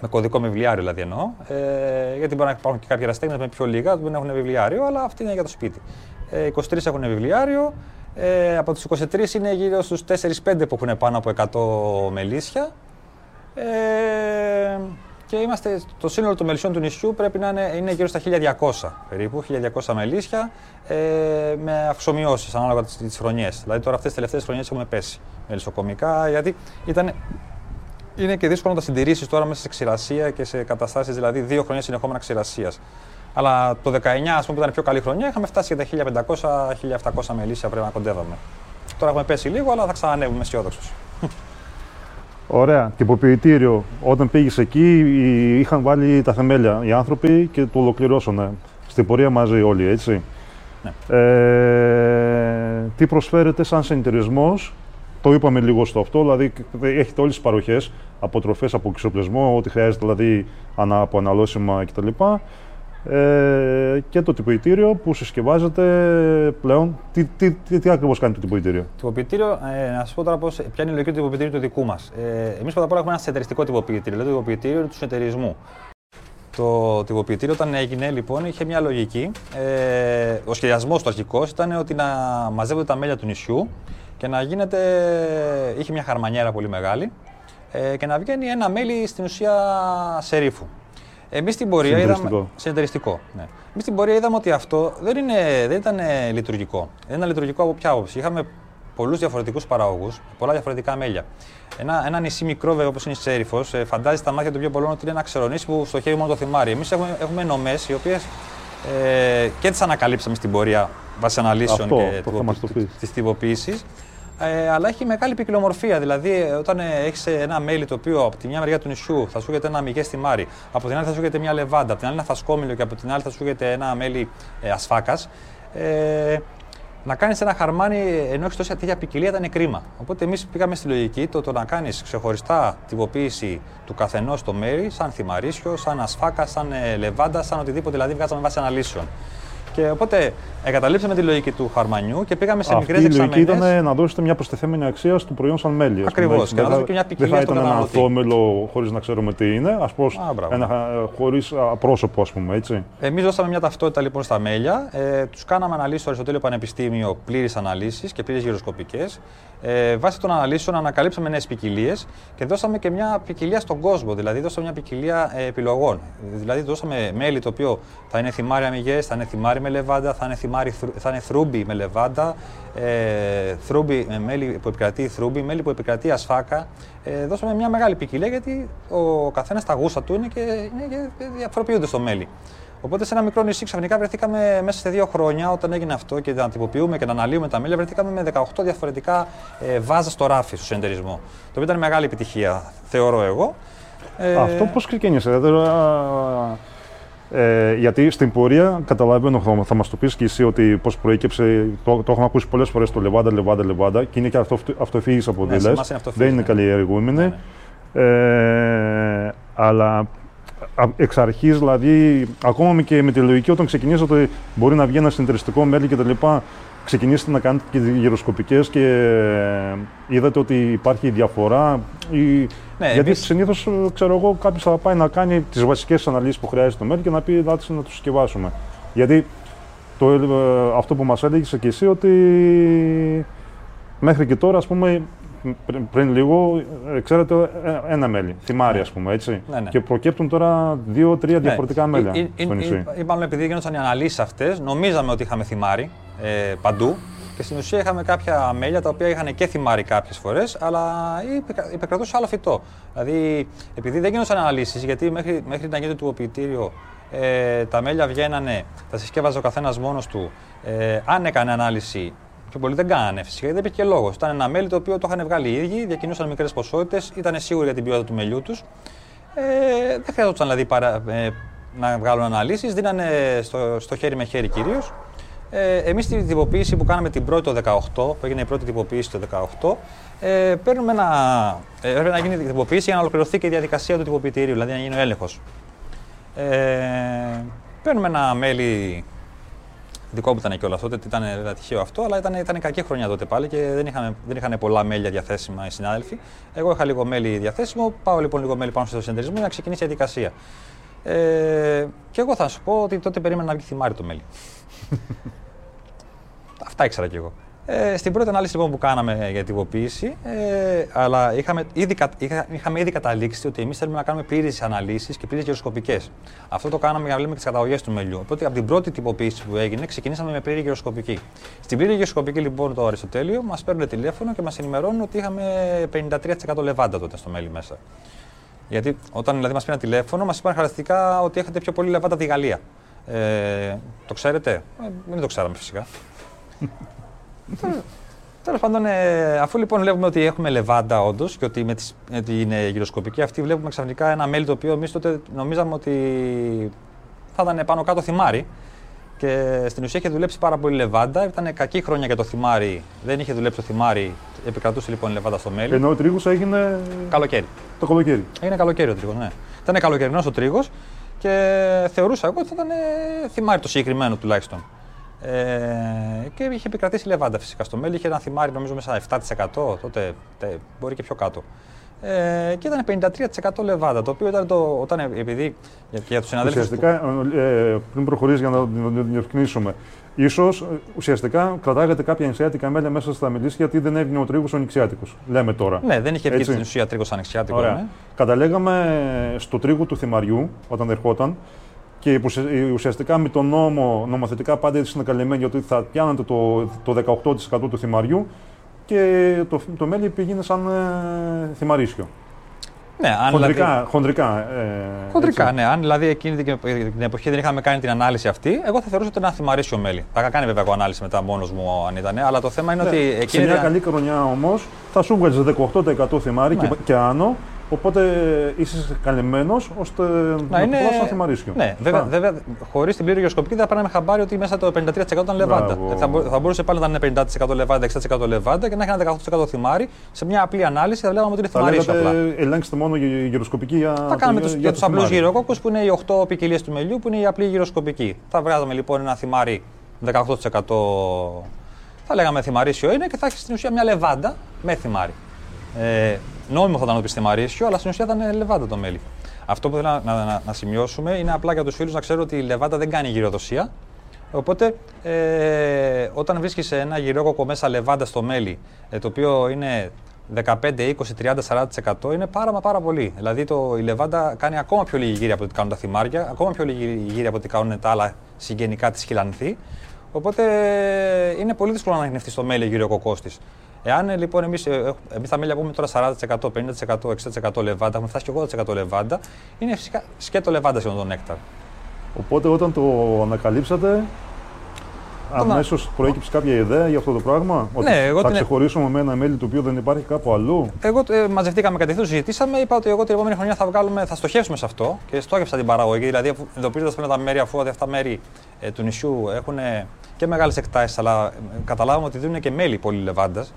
με κωδικό με βιβλιάριο δηλαδή εννοώ. Ε, γιατί μπορεί να υπάρχουν και κάποιοι εραστέχνε με πιο λίγα, που δεν έχουν βιβλιάριο, αλλά αυτή είναι για το σπίτι. Ε, 23 έχουν βιβλιάριο. Ε, από τους 23 είναι γύρω στους 4-5 που έχουν πάνω από 100 μελίσια. Ε, και είμαστε, το σύνολο των μελισσιών του νησιού πρέπει να είναι, είναι γύρω στα 1200 περίπου, 1200 μελίσια ε, με αυξομοιώσεις ανάλογα τις χρονιές. Δηλαδή τώρα αυτές τις τελευταίες χρονιές έχουμε πέσει μελισσοκομικά γιατί ήταν είναι και δύσκολο να τα συντηρήσεις τώρα μέσα σε ξηρασία και σε καταστάσεις, δηλαδή δύο χρόνια συνεχόμενα ξηρασίας. Αλλά το 19, ας πούμε, που ήταν πιο καλή χρονιά, είχαμε φτάσει για τα 1500-1700 μελίσια πρέπει να κοντεύαμε. Τώρα έχουμε πέσει λίγο, αλλά θα ξανανεύουμε αισιόδοξος. Ωραία. Τυποποιητήριο. Όταν πήγες εκεί, είχαν βάλει τα θεμέλια οι άνθρωποι και το ολοκληρώσανε. Στην πορεία μαζί όλοι, έτσι. Ναι. Ε, τι προσφέρετε σαν συνεταιρισμό το είπαμε λίγο στο αυτό, δηλαδή έχετε όλες τις παροχές, από τροφέ, από εξοπλισμό, ό,τι χρειάζεται δηλαδή από αναλώσιμα κτλ. Ε, και το τυποποιητήριο που συσκευάζεται πλέον. Τι, τι, τι, τι ακριβώς κάνει το τυποποιητήριο; Το τυποποιητήριο, ε, να σας πω τώρα πώς, ποια είναι η λογική του τυποποιητήριου του δικού μας. Ε, Εμείς πρώτα απ' όλα έχουμε ένα συνεταιριστικό τυποποιητήριο, δηλαδή το τυποποιητήριο του συνεταιρισμού. Το τυποποιητήριο όταν έγινε λοιπόν είχε μια λογική. Ε, ο σχεδιασμός του αρχικό ήταν ότι να μαζεύονται τα μέλια του νησιού και να γίνεται. είχε μια χαρμανιέρα πολύ μεγάλη ε, και να βγαίνει ένα μέλι στην ουσία σερίφου. Εμείς στην πορεία είδαμε. Συνεταιριστικό. Ναι. Εμείς στην πορεία είδαμε ότι αυτό δεν, είναι, δεν ήταν λειτουργικό. Δεν ήταν λειτουργικό από ποια άποψη. Είχαμε πολλούς διαφορετικούς παραγωγούς, πολλά διαφορετικά μέλια. Ένα, ένα νησί μικρό, βέβαια, όπως είναι η Σέριφος, ε, φαντάζει τα μάτια του πιο πολλών ότι είναι ένα ξερονήσι που στοχεύει μόνο το θυμάρι. Εμείς έχουμε, έχουμε νομές οι οποίες ε, και τις ανακαλύψαμε στην πορεία βάσει αναλύσεων Αυτό, και της τυποποίησης. Ε, αλλά έχει μεγάλη ποικιλομορφία. Δηλαδή, ε, όταν ε, έχεις ένα μέλι το οποίο από τη μια μεριά του νησιού θα σου ένα μηγέ στη Μάρη, από την άλλη θα σου μια λεβάντα, από την άλλη ένα φασκόμηλο και από την άλλη θα σου ένα μέλι ε, ασφάκας. Ε, να κάνεις ένα χαρμάνι ενώ έχεις τόση τέτοια ποικιλία ήταν κρίμα. Οπότε εμείς πήγαμε στη λογική το, το να κάνεις ξεχωριστά τυποποίηση του καθενός το μέρη, σαν θυμαρίσιο, σαν ασφάκα, σαν ε, λεβάντα, σαν οτιδήποτε δηλαδή βγάζαμε βάσει αναλύσεων. Και οπότε εγκαταλείψαμε τη λογική του χαρμανιού και πήγαμε σε μικρές εξαμενές. Η λογική ήταν να δώσετε μια προστιθέμενη αξία στο προϊόν σαν μέλι. Ακριβώς. Και να δώσετε και μια ποικιλία Δεν θα ήταν ένα ανθόμελο χωρίς να ξέρουμε τι είναι, ας πούμε, ένα χωρίς πρόσωπο, ας πούμε, έτσι. Εμείς δώσαμε μια ταυτότητα λοιπόν στα μέλια. Ε, τους κάναμε αναλύσεις στο Αριστοτέλειο Πανεπιστήμιο πλήρε αναλύσεις και πλήρες γυροσκοπικές. Ε, βάσει των αναλύσεων ανακαλύψαμε νέες ποικιλίες και δώσαμε και μια ποικιλία στον κόσμο. Δηλαδή, δώσαμε μια ποικιλία ε, επιλογών. Δηλαδή, δώσαμε μέλι το οποίο θα είναι θυμάρι αμυγές, θα είναι θυμάρι με λεβάντα, θα είναι, θυμάρι, θα είναι θρούμπι με λεβάντα, ε, θρούμπι με μέλι που επικρατεί θρούμπι, μέλι που επικρατεί ασφάκα. Ε, δώσαμε μια μεγάλη ποικιλία γιατί ο καθένας τα γούστα του είναι και, είναι και διαφοροποιούνται στο μέλι. Οπότε σε ένα μικρό νησί ξαφνικά βρεθήκαμε μέσα σε δύο χρόνια όταν έγινε αυτό και να τυποποιούμε και να αναλύουμε τα μέλια. Βρεθήκαμε με 18 διαφορετικά ε, βάζα στο ράφι, στο συνεταιρισμό. Το οποίο ήταν μεγάλη επιτυχία, θεωρώ εγώ. Ε, αυτό πώς ξεκίνησε, δηλαδή, ε, γιατί στην πορεία καταλαβαίνω, θα, θα μας το πεις και εσύ ότι πώς προέκυψε. Το, το έχουμε ακούσει πολλές φορές το λεβάντα, λεβάντα, λεβάντα και είναι και αυτό, αυτοεφήγηση από ναι, Δεν είναι ναι. καλλιεργούμενη. Ναι, ναι. Ε, αλλά εξ αρχής, δηλαδή, ακόμα και με τη λογική όταν ξεκινήσατε, μπορεί να βγει ένα συνεταιριστικό μέλη κτλ. ξεκινήσετε να κάνετε και γυροσκοπικές και ε, είδατε ότι υπάρχει διαφορά. Ή... Ναι, Γιατί εμείς- συνήθως, ξέρω εγώ, κάποιος θα πάει να κάνει τις βασικές αναλύσεις που χρειάζεται το μέλλον και να πει εντάξει να το συσκευάσουμε. Γιατί το, ε, αυτό που μας έλεγες και εσύ ότι μέχρι και τώρα, ας πούμε, πριν, πριν λίγο, ε, ξέρετε ε, ένα μέλι, θυμάρι, ας πούμε, έτσι. Ναι, ναι. Και προκύπτουν τώρα δύο-τρία διαφορετικά Ναι. μέλια Ή- ή- στο ή- νησί. ή- ή μάλλον επειδή γίνονταν οι αναλύσεις αυτές, νομίζαμε ότι είχαμε θυμάρι ε, παντού. Και στην ουσία είχαμε κάποια μέλια τα οποία είχαν και θυμάρι κάποιες φορές, αλλά υπε- υπεκρατούσε άλλο φυτό. Δηλαδή, επειδή δεν γίνονταν αναλύσεις, γιατί μέχρι, μέχρι να γίνεται το τυποποιητήριο ε, τα μέλια βγαίνανε, τα συσκεύαζε ο καθένας μόνος του. Ε, αν έκανε ανάλυση, πιο πολλοί δεν κάνανε φυσικά, γιατί δεν υπήρχε και λόγος. Ήταν ένα μέλι το οποίο το είχαν βγάλει οι ίδιοι, διακινούσαν μικρές ποσότητες, ήταν σίγουροι για την ποιότητα του μελιού τους. Ε, δεν χρειαζόταν δηλαδή παρα, ε, να βγάλουν αναλύσεις, δίνανε στο, στο χέρι με χέρι κυρίως. Ε, εμείς τη τυποποίηση που κάναμε την πρώτη το 18, που έγινε η πρώτη τυποποίηση το 18, ε, παίρνουμε ένα, ε, έπρεπε να γίνει η τυποποίηση για να ολοκληρωθεί και η διαδικασία του τυποποιητηρίου, δηλαδή να γίνει ο έλεγχος. Ε, παίρνουμε ένα μέλι δικό μου ήταν κιόλα τότε, ήταν βέβαια τυχαίο αυτό, αλλά ήταν, ήταν κακή χρονιά τότε πάλι και δεν είχαν, δεν είχαν πολλά μέλια διαθέσιμα οι συνάδελφοι. Εγώ είχα λίγο μέλι διαθέσιμο, πάω λοιπόν λίγο μέλι πάνω στο συνεταιρισμό για να ξεκινήσει η διαδικασία. Ε, και εγώ θα σου πω ότι τότε περίμενα να βγει θυμάρι το μέλι. Αυτά ήξερα κι εγώ. Ε, στην πρώτη ανάλυση λοιπόν που κάναμε για τυποποίηση, ε, αλλά είχαμε ήδη, κα- είχα- είχαμε ήδη καταλήξει ότι εμείς θέλουμε να κάνουμε πλήρε αναλύσεις και πλήρε γεροσκοπικέ. Αυτό το κάναμε για να βλέπουμε τις καταγωγές του μελιού. Οπότε από την πρώτη τυποποίηση που έγινε, ξεκινήσαμε με πλήρη γεροσκοπική. Στην πλήρη γεροσκοπική λοιπόν το Αριστοτέλειο μας παίρνουν τηλέφωνο και μας ενημερώνουν ότι είχαμε 53% λεβάντα τότε στο μέλι μέσα. Γιατί όταν δηλαδή μας πήραν τηλέφωνο, μας είπαν χαρακτηριστικά ότι έχετε πιο πολύ λεβάντα από τη Γαλλία. Ε, το ξέρετε, ε, δεν το ξέραμε φυσικά. Τέλος πάντων, ε, αφού λοιπόν βλέπουμε ότι έχουμε λεβάντα όντως και ότι, με τις, ότι είναι γυροσκοπική αυτή, βλέπουμε ξαφνικά ένα μέλι το οποίο εμείς τότε νομίζαμε ότι θα ήταν πάνω κάτω θυμάρι. Και στην ουσία είχε δουλέψει πάρα πολύ λεβάντα. Ήταν κακή χρόνια για το θυμάρι. Δεν είχε δουλέψει το θυμάρι. Επικρατούσε λοιπόν η λεβάντα στο μέλι. Ενώ ο τρίγος έγινε Καλοκαίρι. το καλοκαίρι. Έγινε καλοκαίρι ο τρίγος, ναι. Ήταν καλοκαιρινός ο τρίγος και θεωρούσα εγώ ότι θα ήταν ε, θυμάρι το συγκεκριμένο τουλάχιστον. Ε, και είχε επικρατήσει λεβάντα φυσικά στο μέλι. Είχε ένα θυμάρι νομίζω μέσα 7%, τότε τε, μπορεί και πιο κάτω. Ε, και ήταν 53% λεβάντα, το οποίο ήταν το, όταν, επειδή για, και για τους συναδέλφους. Ουσιαστικά, ε, πριν προχωρήσει για να το διευκρινίσουμε, ίσως ουσιαστικά κρατάγατε κάποια νησιάτικα μέλια μέσα στα μιλήσια γιατί δεν έβγαινε ο τρίγο ο νησιάτικο. Λέμε τώρα. Ναι, δεν είχε βγει Έτσι. στην ουσία τρίγο ανοιξιάτικος. Ωραία. Ναι. Καταλέγαμε στο τρίγο του θυμαριού όταν ερχόταν και ουσια- ουσιαστικά με τον νόμο, νομοθετικά πάντα έτσι είναι καλυμμένοι ότι θα πιάνατε το, το 18% του θυμαριού και το, το μέλι πήγαινε σαν ε, θυμαρίσιο. Ναι, αν Χοντρικά. δηλαδή, χοντρικά, ε, Χοντρικά, έτσι. ναι. Αν δηλαδή εκείνη την, την εποχή δεν είχαμε κάνει την ανάλυση αυτή, εγώ θα θεωρούσα ότι ήταν ένα θυμαρίσιο μέλι. Θα είχα κάνει βέβαια εγώ ανάλυση μετά μόνος μου αν ήταν, αλλά το θέμα είναι ότι Ναι. Σε εκείνη. μια την- καλή χρονιά όμως θα σου βγάζει 18% θυμάρι Ναι. και, και άνω. Οπότε είσαι καλυμμένος ώστε να, Να είναι. το σαν θυμαρίσιο. Ναι, βέβαια, Α, βέβαια χωρίς την πλήρη γεωσκοπική δεν θα πάραμε χαμπάρι ότι μέσα το 53% ήταν λεβάντα. Μπράβο. Ε, Θα, μπο- θα μπορούσε πάλι να είναι 50% λεβάντα, 60% λεβάντα και να έχει ένα 18% θυμάρι. Σε μια απλή ανάλυση θα βλέπαμε ότι είναι Θα θυμαρίσιο απλά. λέγατε, ελέγξτε μόνο γυ- γυροσκοπική για, Θα κάνουμε το, τους, για για το του απλούς θυμάρι. γυροκόκκους που είναι οι 8 ποικιλίες του μελιού που είναι η απλή γυροσκοπική. Θα βγάζαμε λοιπόν ένα θυμάρι 18%. Θα λέγαμε θυμαρίσιο είναι και θα έχει στην ουσία μια λεβάντα με θυμάρι. Ε, νόμιμο θα ήταν να πει θυμαρίσιο, αλλά στην ουσία θα είναι λεβάντα το μέλι. Αυτό που θέλω να, να, να, να σημειώσουμε είναι απλά για τους φίλους να ξέρουν ότι η λεβάντα δεν κάνει γυροδοσία. Οπότε, ε, όταν βρίσκεις ένα γυρόκοκο μέσα λεβάντα στο μέλι, ε, το οποίο είναι 15, 20, 30, 40% είναι πάρα μα πάρα πολύ. Δηλαδή το, η λεβάντα κάνει ακόμα πιο λίγη γύρια από ό,τι κάνουν τα θυμάρια, ακόμα πιο λίγη γύρια από ό,τι κάνουν τα άλλα συγγενικά της χιλανθή. Οπότε ε, είναι πολύ δύσκολο να ανοιχνευτεί στο μέλι γύρω ο κοκκό της. Εάν ε, λοιπόν εμείς εμείς τα μέλια πούμε τώρα 40%, 50%, 60% λεβάντα, έχουμε φτάσει και 80% λεβάντα, είναι φυσικά σκέτο λεβάντα σχεδόν το νέκταρ. Οπότε όταν το ανακαλύψατε, αμέσως προέκυψε κάποια ιδέα για αυτό το πράγμα; Ότι Ναι, εγώ θα την- ξεχωρίσουμε με ένα μέλι το οποίο δεν υπάρχει κάπου αλλού; Εγώ ε, μαζευτήκαμε κατευθείαν, συζητήσαμε. Είπα ότι εγώ την επόμενη χρονιά θα, βγάλουμε, θα στοχεύσουμε σε αυτό και στόχευσα την παραγωγή. Δηλαδή, εντοπίζοντας πλέον τα μέρη, αφού ότι αυτά μέρη ε, του νησιού έχουν και μεγάλες εκτάσεις, αλλά ε, καταλάβαμε ότι δίνουν και μέλι πολύ λεβάντας.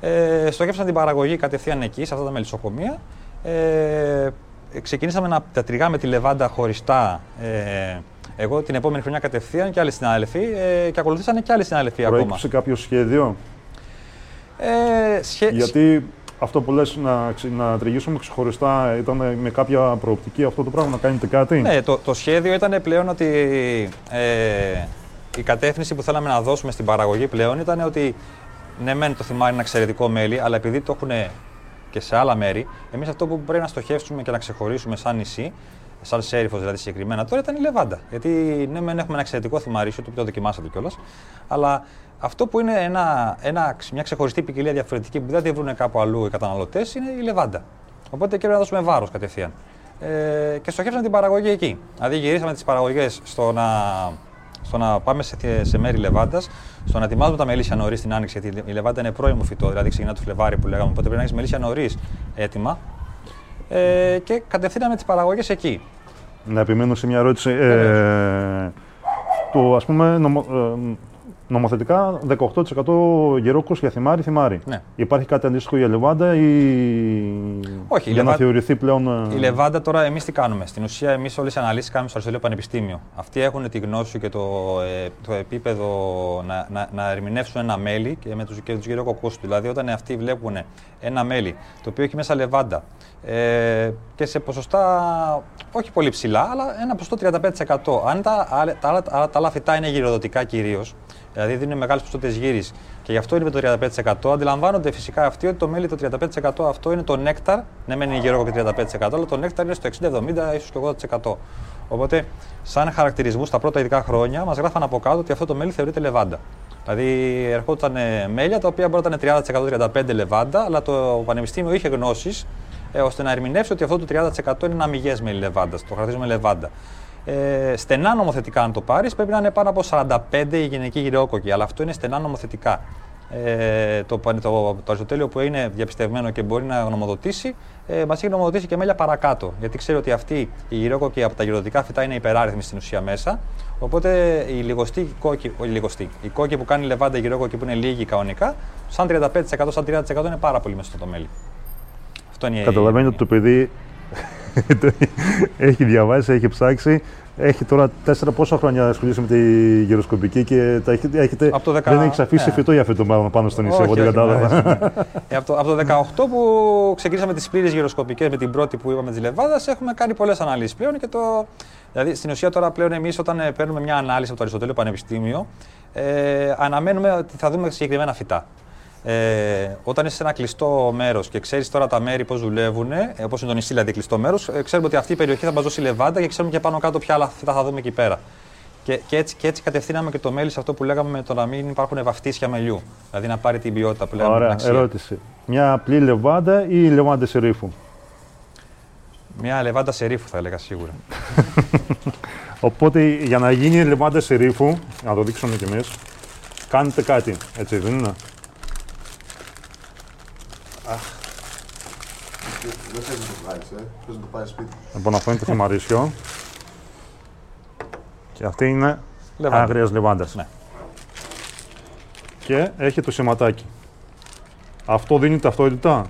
Ε, στοχεύσα την παραγωγή κατευθείαν εκεί, σε αυτά τα μελισσοκομεία. Ε, ξεκινήσαμε να τα τριγάμε τη λεβάντα χωριστά. Ε, Εγώ την επόμενη χρονιά κατευθείαν και άλλοι συνάδελφοι ε, και ακολουθήσανε και άλλοι συνάδελφοι ακόμα. Προέκυψε κάποιο σχέδιο; Ε, σχέ... Γιατί αυτό που λες να, ξε- να τριγίσουμε ξεχωριστά ήταν με κάποια προοπτική αυτό το πράγμα, να κάνετε κάτι; Ναι, το, το σχέδιο ήταν πλέον ότι ε, η κατεύθυνση που θέλαμε να δώσουμε στην παραγωγή πλέον ήταν ότι ναι, μεν το θυμάρι είναι ένα εξαιρετικό μέλι, αλλά επειδή το έχουν και σε άλλα μέρη, εμείς αυτό που πρέπει να στοχεύσουμε και να ξεχωρίσουμε σαν νησί, σαν σέριφος δηλαδή συγκεκριμένα τώρα, ήταν η λεβάντα. Γιατί ναι, μεν έχουμε ένα εξαιρετικό θυμαρίσιο, το οποίο το δοκιμάσατε κιόλας, αλλά αυτό που είναι ένα, ένα, μια ξεχωριστή ποικιλία διαφορετική που δεν τη βρουν κάπου αλλού οι καταναλωτές είναι η λεβάντα. Οπότε και πρέπει να δώσουμε βάρος κατευθείαν. Ε, και στοχεύσαμε την παραγωγή εκεί. Δηλαδή γυρίσαμε τις παραγωγές στο να, στο να πάμε σε, σε μέρη λεβάντας, στο να ετοιμάζουμε τα μελίσια νωρίς την άνοιξη. Γιατί η λεβάντα είναι πρώιμο φυτό, δηλαδή ξεκινά το Φλεβάρι που λέγαμε. Οπότε πρέπει να έχεις μελίσια νωρίς έτοιμα. Ε, και κατευθύναμε τις παραγωγές εκεί. Να επιμείνω σε μια ερώτηση. Ε, το ας πούμε νομο, ε, νομοθετικά 18% γερόκος για θυμάρι, θυμάρι. Ναι. Υπάρχει κάτι αντίστοιχο για λεβάντα ή Όχι, η για να λεβά- θεωρηθεί πλέον... ε, Η Λεβάντα τώρα εμείς τι κάνουμε; Στην ουσία, εμείς όλες τι αναλύσεις κάνουμε στο Αριστοτέλειο Πανεπιστήμιο. Αυτοί έχουν τη γνώση και το, ε, το επίπεδο να, να, να ερμηνεύσουν ένα μέλι και με τους και τους γυροκοκούς τους. Δηλαδή, όταν αυτοί βλέπουν ένα μέλι το οποίο έχει μέσα λεβάντα ε, και σε ποσοστά όχι πολύ ψηλά, αλλά ένα ποσοστό 35%. Αν τα, άλλα- τα, άλλα- τα, άλλα φυτά είναι γυροδοτικά κυρίως, δηλαδή δίνουν μεγάλες ποσότητες γύρις και γι' αυτό είναι με το 35%, αντιλαμβάνονται φυσικά αυτοί ότι το μέλι το 35% αυτό είναι το νέκταρ. Ναι, μεν είναι γύρω και 35%, αλλά το νέκταρ είναι στο 60, 70, ίσως και 80%. Οπότε, σαν χαρακτηρισμούς στα πρώτα ειδικά χρόνια, μας γράφαν από κάτω ότι αυτό το μέλι θεωρείται λεβάντα. Δηλαδή, ερχόταν ε, μέλια τα οποία μπορεί να ήταν 30%-35% λεβάντα, αλλά το Πανεπιστήμιο είχε γνώσεις ε, ώστε να ερμηνεύσει ότι αυτό το 30% είναι ένα αμυγές μέλι λεβάντα. Το χαρακτηρίζουμε λεβάντα. Ε, στενά νομοθετικά, αν το πάρεις, πρέπει να είναι πάνω από 45 η γυναική γυρεόκοκη, αλλά αυτό είναι στενά νομοθετικά. Ε, το, το, το, το Αριστοτέλειο που είναι διαπιστευμένο και μπορεί να γνωμοδοτήσει, ε, μας έχει γνωμοδοτήσει και μέλια παρακάτω. Γιατί ξέρει ότι αυτή η γυρεόκοκη από τα γυροδοτικά φυτά είναι υπεράριθμη στην ουσία μέσα. Οπότε η λιγοστή κόκκι, όχι λιγοστή, η κόκκι που κάνει λεβάντα γυρεόκοκη που είναι λίγη κανονικά, σαν 35%, σαν 30% είναι πάρα πολύ μέσα στο το μέλι. Αυτό είναι η- Καταλαβαίνετε ότι το παιδί έχει διαβάσει, έχει ψάξει. Έχει τώρα τέσσερα πόσα χρόνια ασχολήσει με τη γυροσκοπική και τα έχετε, έχετε, Από το δεκα- δεν έχεις αφήσει ναι. φυτό για φυτό πάνω- πάνω στο νησί, Όχι, από ό,τι όχι, κατάλαβα. μ' αρέσει. Ε, από, το, από το 18 που ξεκινήσαμε τις πλήρες γυροσκοπικές με την πρώτη που είπαμε της Λεβάδας, έχουμε κάνει πολλές αναλύσεις πλέον. Και το, δηλαδή στην ουσία τώρα πλέον εμείς όταν ε, παίρνουμε μια ανάλυση από το Αριστοτέλειο Πανεπιστήμιο, ε, αναμένουμε ότι θα δούμε συγκεκριμένα φυτά. Ε, όταν είσαι σε ένα κλειστό μέρος και ξέρεις τώρα τα μέρη πώς δουλεύουν, ε, όπως είναι το νησί δηλαδή κλειστό μέρος, ε, ξέρουμε ότι αυτή η περιοχή θα μας δώσει λεβάντα και ξέρουμε και πάνω κάτω ποια άλλα φύτα θα δούμε εκεί πέρα. Και, και, έτσι, και έτσι κατευθύναμε και το μέλι σε αυτό που λέγαμε με το να μην υπάρχουν βαφτίσια μελιού. Δηλαδή να πάρει την ποιότητα που λέγαμε την Ωραία, αξία. ερώτηση. Μια απλή λεβάντα ή λεβάντα σε ρήφου. Μια λεβάντα σε ρήφου θα έλεγα σίγουρα. Οπότε για να γίνει λεβάντα σε ρήφου, να το δείξουμε κι εμείς, κάνετε κάτι. Έτσι δεν είναι; Δεν θέλεις να το βγάλεις, ε. Θες να το πάρεις σπίτι. Λοιπόν, αυτό είναι το θυμαρίσιο. Και αυτή είναι Λεβάντα. άγριας λεβάντα. Ναι. Και έχει το σηματάκι. Αυτό δίνει ταυτότητα;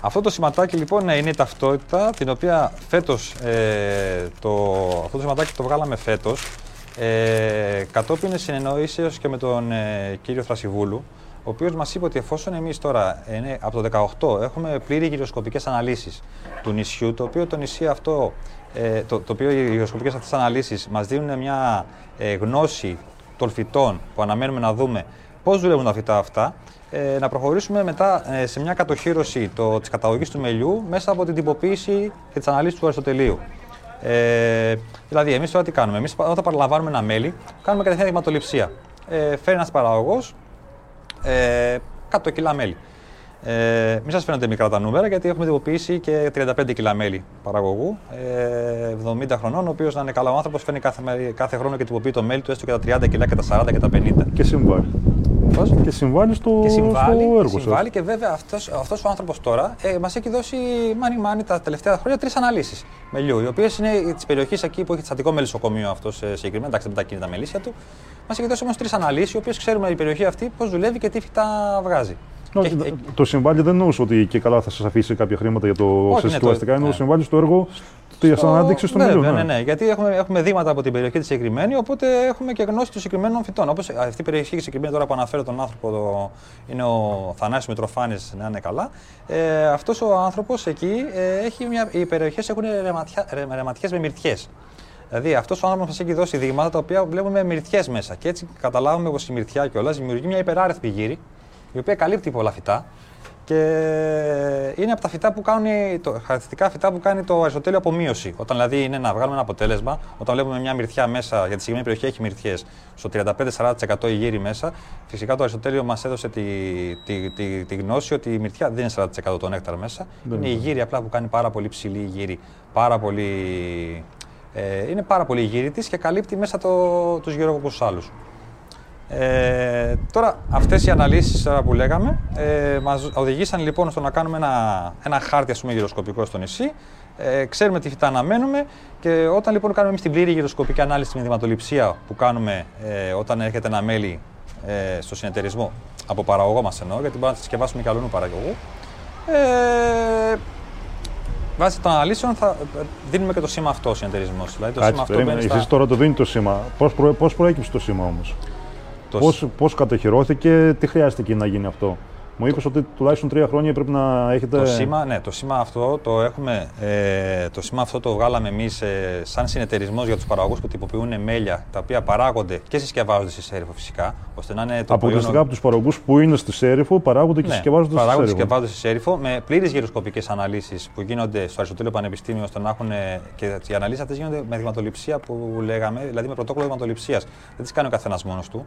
Αυτό το σηματάκι λοιπόν ναι, είναι η ταυτότητα την οποία φέτος, ε, το, αυτό το σηματάκι το βγάλαμε φέτος ε, κατόπιν συνεννοήσεως και με τον ε, κύριο Θρασιβούλου ο οποίος μας είπε ότι εφόσον εμείς τώρα ε, ναι, από το 18 έχουμε πλήρη γυροσκοπικές αναλύσεις του νησιού, το οποίο το νησί αυτό, ε, το, το οποίο οι γυροσκοπικές αυτές αναλύσεις μας δίνουν μια ε, γνώση των φυτών που αναμένουμε να δούμε πώς δουλεύουν τα φυτά αυτά, ε, να προχωρήσουμε μετά ε, σε μια κατοχήρωση το, της καταγωγής του μελιού μέσα από την τυποποίηση και τις αναλύσεις του Αριστοτελείου. Ε, δηλαδή, εμείς τώρα τι κάνουμε; Εμείς όταν παραλαμβάνουμε ένα μέλι, κάνουμε κατευθείαν δειγματοληψία. Ε, φέρει ένας παραγωγός ε, 100 κιλά μέλι. Ε, μην σας φαίνονται μικρά τα νούμερα, γιατί έχουμε τυποποιήσει και 35 κιλά μέλι παραγωγού, ε, 70 χρονών, ο οποίος να είναι καλά ο άνθρωπος, φέρνει κάθε, μέ- κάθε χρόνο και τυποποιεί το μέλι του έστω και τα 30 κιλά και τα 40 και τα 50. Και συμβάλλει. Πώς; Και συμβάλλει στο, Και συμβάλλει, στο και, έργο σας. συμβάλλει και βέβαια αυτός, αυτός ο άνθρωπος τώρα ε, μας έχει δώσει μάνι μάνι τα τελευταία χρόνια τρεις αναλύσεις μελιού, οι οποίες είναι της περιοχής εκεί που έχει τσατικό μελισσοκομείο αυτός ε, συγκεκριμένα, εντάξει δεν μετακινεί τα μελίσια του. Μας έχει δώσει όμως τρεις αναλύσεις, οι οποίες ξέρουμε η περιοχή αυτή πώς δουλεύει και τι φυτά βγάζει. Όχι, Και- το συμβάλλει δεν εννοούσε ότι και καλά θα σας αφήσει κάποια χρήματα για το Όχι, ναι, το- συσκευαστικά, ενώ ναι. συμβάλλει στο έργο Τη ανάδειξη του μελιού. Ναι, ναι, ναι, γιατί έχουμε, έχουμε δείγματα από την περιοχή τη συγκεκριμένη, οπότε έχουμε και γνώση των συγκεκριμένων φυτών. Όπως αυτή η περιοχή η συγκεκριμένη τώρα που αναφέρω τον άνθρωπο, το, είναι ο Θανάσης Μητροφάνης, να είναι καλά. Ε, Αυτός ο άνθρωπος εκεί ε, έχει μια, οι περιοχές έχουν ρεματιές με μυρτιές. Δηλαδή αυτός ο άνθρωπος μας έχει δώσει δείγματα τα οποία βλέπουμε μυρτιές μέσα. Και έτσι καταλάβουμε πως η μυρτιά κιόλας δημιουργεί μια υπεράριθμη γύρι, η οποία καλύπτει πολλά φυτά. Και είναι από τα φυτά που κάνουν, το, χαρακτηριστικά φυτά που κάνει το αριστοτέλειο απομείωση. Όταν δηλαδή είναι να βγάλουμε ένα αποτέλεσμα, όταν βλέπουμε μια μυρτιά μέσα, για τη συγκεκριμένη περιοχή έχει μυρτιέ, στο 35-40% η γύρι μέσα, φυσικά το αριστοτέλειο μας έδωσε τη, τη, τη, τη, γνώση ότι η μυρτιά δεν είναι 40% το νέκταρ μέσα. Δεν είναι η γύρι απλά που κάνει πάρα πολύ ψηλή η γύρι, πάρα πολύ ε, είναι πάρα πολύ γύρι και καλύπτει μέσα το, τους γεροκοκούς άλλους. Ε, τώρα, αυτές οι αναλύσεις που λέγαμε ε, μας οδηγήσαν λοιπόν στο να κάνουμε ένα, ένα χάρτη ας πούμε, γυροσκοπικό στο νησί. Ε, ξέρουμε τι φυτά αναμένουμε και όταν λοιπόν κάνουμε εμείς την πλήρη γυροσκοπική ανάλυση με δηματοληψία που κάνουμε ε, όταν έρχεται ένα μέλι ε, στο συνεταιρισμό από παραγωγό μας εννοώ, γιατί μπορούμε να συσκευάσουμε και αλλού παραγωγού. Ε, βάσει των αναλύσεων θα δίνουμε και το σήμα αυτό ο συνεταιρισμός. Δηλαδή το σήμα αυτό Εσείς τώρα το δίνει το σήμα. Πώς προ, πώς προέκυψε το σήμα όμως, Πώ κατοχυρώθηκε, τι χρειάστηκε να γίνει αυτό; Μου είπες ότι τουλάχιστον τρία χρόνια πρέπει να έχετε. Το σήμα, ναι, το σήμα αυτό το έχουμε. Ε, το σήμα αυτό το βγάλαμε εμείς ε, σαν συνεταιρισμός για τους παραγωγούς που τυποποιούν μέλια τα οποία παράγονται και συσκευάζονται στη Σέριφο φυσικά. Ώστε να είναι το Αποκλειστικά προϊόν... από τους παραγωγούς που είναι στη Σέριφο παράγονται και ναι, συσκευάζονται στη Σέριφο. Παράγονται και συσκευάζονται στη Σέριφο με πλήρες γυροσκοπικές αναλύσεις που γίνονται στο Αριστοτέλειο Πανεπιστήμιο ώστε να έχουν. και οι αναλύσεις αυτές γίνονται με δειγματοληψία που λέγαμε, δηλαδή με πρωτόκολλο δειγματοληψίας. Δεν τις κάνει ο καθένας μόνος του.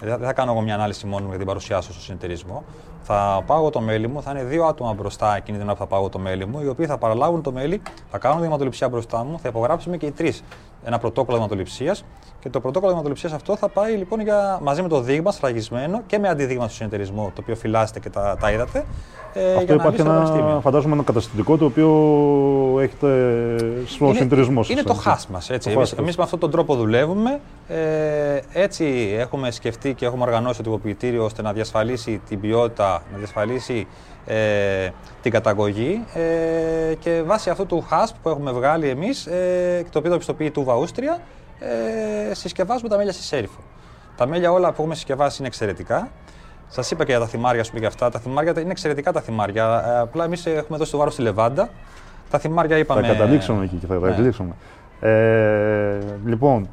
Δεν θα κάνω εγώ μια ανάλυση μόνο για την παρουσιάσω στο συνεταιρισμό. Θα πάω το μέλι μου, θα είναι δύο άτομα μπροστά εκείνη την ώρα που θα πάω το μέλι μου, οι οποίοι θα παραλάβουν το μέλι, θα κάνουν δειγματοληψία μπροστά μου, θα υπογράψουμε και οι τρεις ένα πρωτόκολλο δειγματοληψία και το πρωτόκολλο δειγματοληψία αυτό θα πάει λοιπόν για, μαζί με το δείγμα σφραγισμένο και με αντιδείγμα στο συνεταιρισμό, το οποίο φυλάσσετε και τα, τα είδατε. Ε, αυτό για υπάρχει ένα, φαντάζομαι, ένα καταστατικό το οποίο έχετε στο συνεταιρισμό Είναι το χάσμα. μας. Εμείς, με αυτόν τον τρόπο δουλεύουμε. Ε, έτσι έχουμε σκεφτεί και έχουμε οργανώσει το τυποποιητήριο ώστε να διασφαλίσει την ποιότητα, να διασφαλίσει ε, την καταγωγή ε, και βάσει αυτού του HASP που έχουμε βγάλει εμείς ε, το οποίο το πιστοποιεί του Βαούστρια ε, συσκευάζουμε τα μέλια στη Σέριφο. Τα μέλια όλα που έχουμε συσκευάσει είναι εξαιρετικά. Σας είπα και για τα θυμάρια, σου και αυτά. Τα θυμάρια είναι εξαιρετικά τα θυμάρια. Ε, απλά εμείς έχουμε δώσει το βάρος στη Λεβάντα. Τα θυμάρια είπαμε. Θα καταλήξουμε εκεί και θα καταλήξουμε. Ναι. Ε, λοιπόν,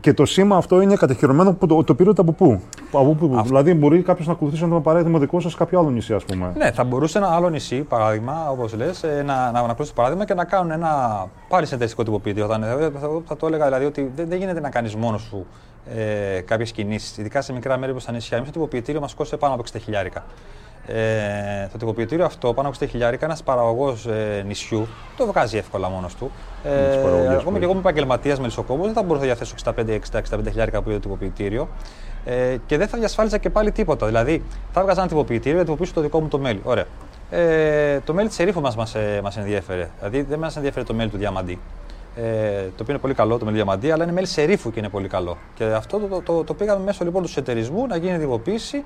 και το σήμα αυτό είναι κατοχυρωμένο που το, το πήρατε από πού; Από πού. Δηλαδή, μπορεί κάποιος να ακολουθήσει ένα παράδειγμα δικό σας κάποιο άλλο νησί, ας πούμε. Ναι, θα μπορούσε ένα άλλο νησί, παράδειγμα, όπως λες, ε, να, να, να το παράδειγμα και να κάνουν ένα πάλι συνεταιριστικό τυποποιητή. Θα, θα, θα, το έλεγα δηλαδή ότι δεν, δεν γίνεται να κάνεις μόνος σου ε, κάποιες κινήσεις, ειδικά σε μικρά μέρη όπως τα νησιά. Εμείς το τυποποιητήριο μας κόστησε πάνω από 60 χιλιάρικα. Ε, το τυποποιητήριο αυτό, πάνω από 60 χιλιάρικα, ένας παραγωγός ε, νησιού το βγάζει εύκολα μόνος του. Ε, ακόμα και εγώ είμαι επαγγελματίας με λισοκόμο, δεν θα μπορούσα να διαθέσω 65-65 χιλιάρικα που είναι το τυποποιητήριο. Ε, και δεν θα διασφάλιζα και πάλι τίποτα. Δηλαδή, θα βγάζα ένα τυποποιητήριο για να τυποποιήσω το δικό μου το μέλι. Ωραία. Ε, το μέλι της ερήφου μας μας, ε, μας ενδιέφερε. Δηλαδή, δεν μας ενδιαφέρει το μέλι του διαμαντή. Ε, το οποίο είναι πολύ καλό το μέλι διαμαντή, αλλά είναι μέλι σερίφου και είναι πολύ καλό. Και αυτό το, το, το, το πήγαμε μέσω λοιπόν του εταιρισμού να γίνει τυποποίηση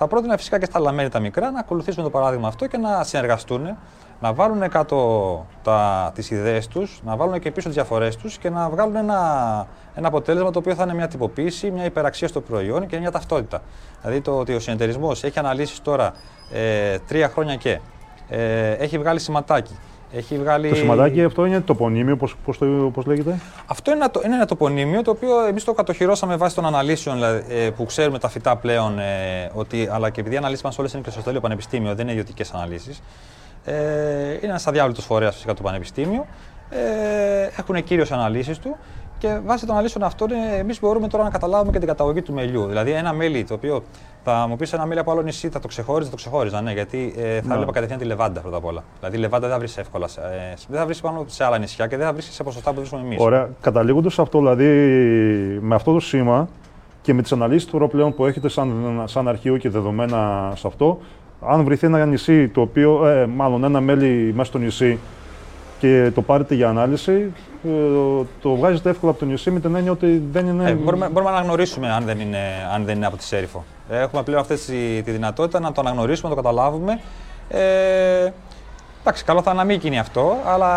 θα πρότεινα φυσικά και στα άλλα μέρη τα μικρά να ακολουθήσουν το παράδειγμα αυτό και να συνεργαστούν, να βάλουν κάτω τα, τις ιδέες τους, να βάλουν και πίσω τις διαφορές τους και να βγάλουν ένα, ένα αποτέλεσμα το οποίο θα είναι μια τυποποίηση, μια υπεραξία στο προϊόν και μια ταυτότητα. Δηλαδή το ότι ο συνεταιρισμός έχει αναλύσεις τώρα ε, τρία χρόνια και ε, έχει βγάλει σηματάκι, έχει βγάλει... Το σηματάκι αυτό είναι τοπονίμιο, πώς, πώς, πώς λέγεται; Αυτό είναι ένα, είναι ένα τοπονίμιο το οποίο εμείς το κατοχυρώσαμε βάσει των αναλύσεων δηλαδή, ε, που ξέρουμε τα φυτά πλέον, ε, ότι, αλλά και επειδή οι αναλύσεις μας όλες είναι και στο Στέλιο Πανεπιστήμιο, δεν είναι ιδιωτικές αναλύσεις. Ε, είναι ένας αδιάβλητο φορέας φυσικά του Πανεπιστήμιου. Ε, έχουν κύριο αναλύσεις του και βάσει των αναλύσεων αυτών, εμείς μπορούμε τώρα να καταλάβουμε και την καταγωγή του μελιού. Δηλαδή, ένα μέλι το οποίο θα μου πεις ένα μέλι από άλλο νησί, θα το ξεχώριζα, το ξεχώριζα, ναι, γιατί ε, θα ναι. έβλεπα κατευθείαν τη λεβάντα πρώτα απ' όλα. Δηλαδή, η λεβάντα δεν θα βρει εύκολα. Ε, δεν θα βρει πάνω σε άλλα νησιά και δεν θα βρει σε ποσοστά που βρίσκουμε εμείς. Ωραία. Καταλήγοντας αυτό, δηλαδή, με αυτό το σήμα και με τις αναλύσεις του πλέον που έχετε σαν, σαν αρχείο και δεδομένα σε αυτό, αν βρεθεί ένα νησί, το οποίο, ε, μάλλον ένα μέλι μέσα στο νησί και το πάρετε για ανάλυση, ε, το βγάζετε εύκολα από το νησί με την έννοια ότι δεν είναι. Ε, μπορούμε, μπορούμε να αναγνωρίσουμε αν δεν είναι, αν δεν είναι από τη Σέριφο. Έχουμε πλέον αυτή τη δυνατότητα να το αναγνωρίσουμε, να το καταλάβουμε. Ε, Εντάξει, καλό θα είναι να μην γίνει αυτό, αλλά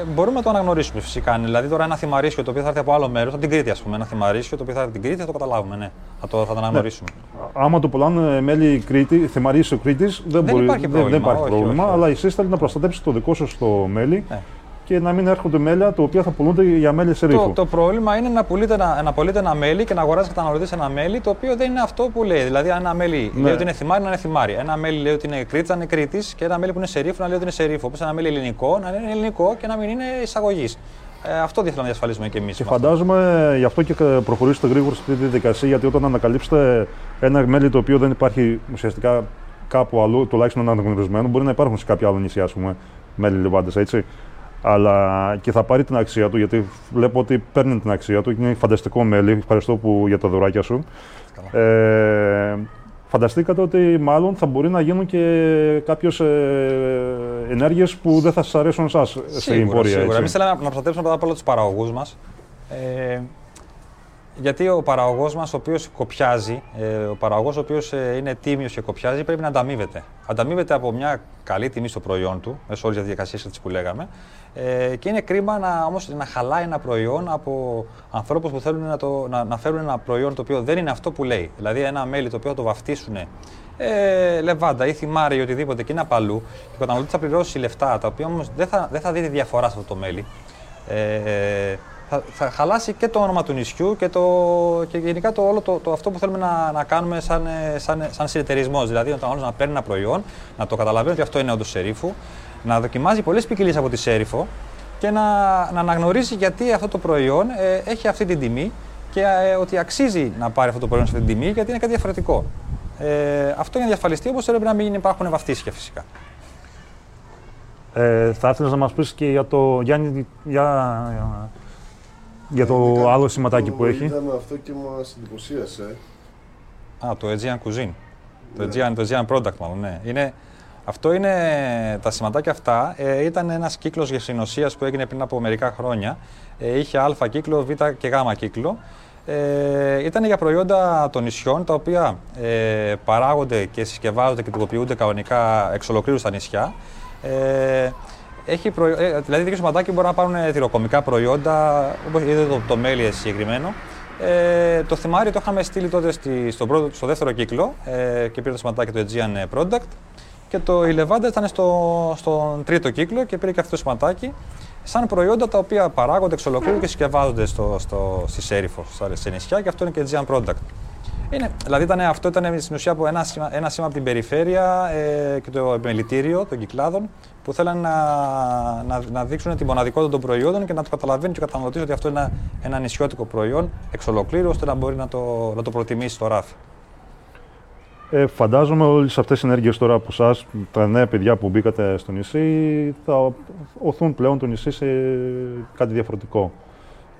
ε, μπορούμε να το αναγνωρίσουμε φυσικά. Δηλαδή, τώρα ένα θυμαρίσιο το οποίο θα έρθει από άλλο μέρος, από την Κρήτη, ας πούμε, ένα θυμαρίσιο το οποίο θα έρθει από την Κρήτη, θα το καταλάβουμε, ναι. Θα το, θα το αναγνωρίσουμε. Άμα το πουλάνε μέλη Κρήτη, θυμαρίσιο Κρήτης, δεν, Δεν μπορεί, υπάρχει δεν, πρόβλημα, δεν υπάρχει όχι, πρόβλημα. όχι, όχι. Αλλά εσείς θέλετε να προστατέψετε το δικό σας το μέλι Ναι. Και να μην έρχονται μέλια τα οποία θα πουλούνται για μέλι σε ρήφο. Το, το πρόβλημα είναι να πουλείτε ένα, να πωλείτε ένα μέλι και να αγοράζει καταναλωτής ένα μέλι το οποίο δεν είναι αυτό που λέει. Δηλαδή, ένα μέλι Ναι. λέει ότι είναι θυμάρι, να είναι θυμάρι. Ένα μέλι λέει ότι είναι κρίτσα, να είναι κρήτης. Και ένα μέλι που είναι σε ρήφο, να λέει ότι είναι σε ρήφο. Όπως ένα μέλι ελληνικό, να είναι ελληνικό και να μην είναι εισαγωγής. Ε, αυτό δεν θέλουμε να διασφαλίσουμε και εμείς. Και φαντάζομαι γι' αυτό και προχωρήσετε γρήγορα σε αυτή τη διαδικασία, γιατί όταν ανακαλύψετε ένα μέλι το οποίο δεν υπάρχει ουσιαστικά κάπου αλλού, τουλάχιστον αναγνωρισμένο, μπορεί να υπάρχουν σε κάποια άλλο νησιά, ας πούμε, μέλι λιβάντες, έτσι. Αλλά και θα πάρει την αξία του, γιατί βλέπω ότι παίρνει την αξία του. Είναι φανταστικό μέλι. Ευχαριστώ που, για τα δωράκια σου. Ε, φανταστήκατε ότι μάλλον θα μπορεί να γίνουν και κάποιες ε, ενέργειες που δεν θα σας αρέσουν εσάς στην Σίγουρα, πορεία. σίγουρα. έτσι. Εμείς θέλαμε να προστατεύσουμε πρώτα απ' όλα τους παραγωγούς μας. Ε, γιατί ο παραγωγός μας, ο οποίος κοπιάζει, ε, ο παραγωγός ο οποίος είναι τίμιος και κοπιάζει, πρέπει να ανταμείβεται. Ανταμείβεται από μια καλή τιμή στο προϊόν του, μέσω όλης της διαδικασίας που λέγαμε. Ε, και είναι κρίμα να, όμως, να χαλάει ένα προϊόν από ανθρώπους που θέλουν να, το, να, να φέρουν ένα προϊόν το οποίο δεν είναι αυτό που λέει. Δηλαδή, ένα μέλι το οποίο θα το βαφτίσουν ε, λεβάντα ή θυμάρι ή οτιδήποτε και είναι απαλού, και ο καταναλωτής θα πληρώσει λεφτά, τα οποία όμως δεν θα, δεν θα δει τη διαφορά σε αυτό το μέλι. Ε, θα, θα χαλάσει και το όνομα του νησιού και, το, και γενικά το, όλο το, το αυτό που θέλουμε να, να κάνουμε σαν, ε, σαν, σαν συνεταιρισμός. Δηλαδή, όταν ο να παίρνει ένα προϊόν, να το καταλαβαίνει ότι αυτό είναι όντως σερίφου, να δοκιμάζει πολλές ποικιλίες από τη σέριφο και να, να αναγνωρίζει γιατί αυτό το προϊόν ε, έχει αυτή την τιμή και ε, ότι αξίζει να πάρει αυτό το προϊόν σε αυτή την τιμή γιατί είναι κάτι διαφορετικό. Ε, αυτό για να διασφαλιστεί όπω πρέπει να μην υπάρχουν βαφτίσια φυσικά. Ε, θα ήθελες να μας πεις και για το Γιάννη, για, για το Ειδικά άλλο σηματάκι που έχει. Είδαμε αυτό και μας εντυπωσίασε. Α, το Aegean Cuisine. Το, Ναι. Aegean, το Aegean Product, μάλλον, ναι. Είναι, αυτό είναι, τα σηματάκια αυτά ε, ήταν ένας κύκλος γεσινοσίας που έγινε πριν από μερικά χρόνια. Ε, είχε α κύκλο, β και γ κύκλο. Ε, ήταν για προϊόντα των νησιών, τα οποία ε, παράγονται και συσκευάζονται και τυποποιούνται κανονικά εξ ολοκλήρου στα νησιά. Ε, έχει προϊ... ε, δηλαδή, τέτοιο σηματάκι μπορεί να πάρουν τυροκομικά προϊόντα, όπως είδατε το, το μέλι συγκεκριμένο. Ε, το θυμάρι το είχαμε στείλει τότε στη, στον πρώτο, στο δεύτερο κύκλο ε, και πήρε το σηματάκι του Aegean Product. Και το η Levanda ήταν στο, στον τρίτο κύκλο και πήρε και αυτό το σηματάκι σαν προϊόντα τα οποία παράγονται εξ ολοκλήρου και συσκευάζονται στο, στο, στη Σέριφο, στα σε νησιά και αυτό είναι και Aegean Product. Είναι, δηλαδή ήταν, αυτό ήταν στην ουσία από ένα, σήμα- ένα σήμα από την περιφέρεια ε, και το επιμελητήριο των κυκλάδων που θέλαν να, να, να δείξουν τη μοναδικότητα των προϊόντων και να το καταλαβαίνει και ο καταναλωτή ότι αυτό είναι ένα, ένα νησιώτικο προϊόν εξ ολοκλήρου ώστε να μπορεί να το, να το προτιμήσει στο ράφι. Ε, φαντάζομαι όλες αυτές οι ενέργειες τώρα από εσά, τα νέα παιδιά που μπήκατε στο νησί, θα οθούν πλέον το νησί σε κάτι διαφορετικό.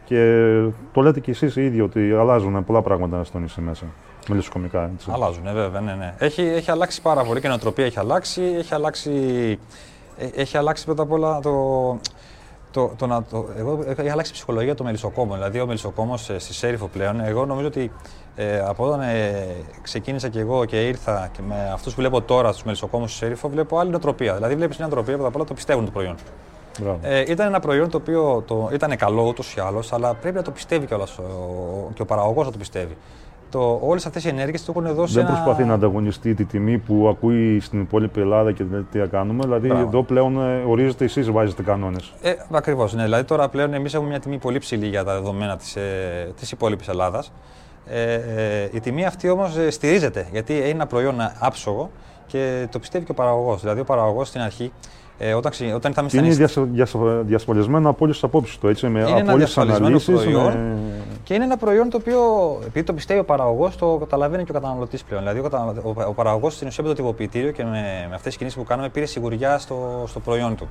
Και το λέτε κι εσείς οι ίδιοι ότι αλλάζουν πολλά πράγματα στο νησί μέσα, μελισσοκομικά. Έτσι. Αλλάζουν, ναι, βέβαια, ναι, ναι. Έχει, έχει αλλάξει πάρα πολύ και η νοοτροπία έχει αλλάξει. Έχει αλλάξει, ε, έχει αλλάξει πρώτα απ' όλα το, το, το, να, το, εγώ, έχει αλλάξει η ψυχολογία του μελισσοκόμου. Δηλαδή, ο μελισσοκόμος ε, στη Σέριφο πλέον, εγώ νομίζω ότι ε, από όταν ε, ξεκίνησα και εγώ και ήρθα και με αυτούς που βλέπω τώρα στους μελισσοκόμους στη Σέριφο, βλέπω άλλη νοοτροπία. Δηλαδή, βλέπεις μια νοοτροπία πρώτα απ' όλα το πιστεύουν το προϊόν. Μπράβο. Ε, ήταν ένα προϊόν το οποίο το, ήταν καλό ούτως ή άλλως, αλλά πρέπει να το πιστεύει κιόλας και ο παραγωγός να το πιστεύει. Το, όλες αυτές οι ενέργειες του έχουν δώσει Δεν ένα... προσπαθεί να ανταγωνιστεί τη τιμή που ακούει στην υπόλοιπη Ελλάδα και λέει τι θα κάνουμε. Δηλαδή, Μπράβο. εδώ πλέον ε, ορίζετε εσείς, βάζετε κανόνες. Ε, Ακριβώς. Ναι. Δηλαδή τώρα πλέον εμείς έχουμε μια τιμή πολύ ψηλή για τα δεδομένα της ε, της υπόλοιπης Ελλάδας. Ε, ε, η τιμή αυτή όμως στηρίζεται γιατί είναι ένα προϊόν άψογο και το πιστεύει και ο παραγωγός. Δηλαδή ο παραγωγός στην αρχή, ε, όταν, ξε- όταν ήρθαμε στα Είναι νησιά. διασ- διασ- διασφαλισμένο από όλες τις απόψεις του, έτσι, με Είναι από ένα όλες τις διασφαλισμένο αναλύσεις. προϊόν. Και είναι ένα προϊόν το οποίο, επειδή το πιστεύει ο παραγωγός, το καταλαβαίνει και ο καταναλωτής πλέον. Δηλαδή, ο, κατανα- ο, ο παραγωγός στην ουσία με το τυποποιητήριο και με, με αυτές τις κινήσεις που κάνουμε πήρε σιγουριά στο, στο προϊόν του.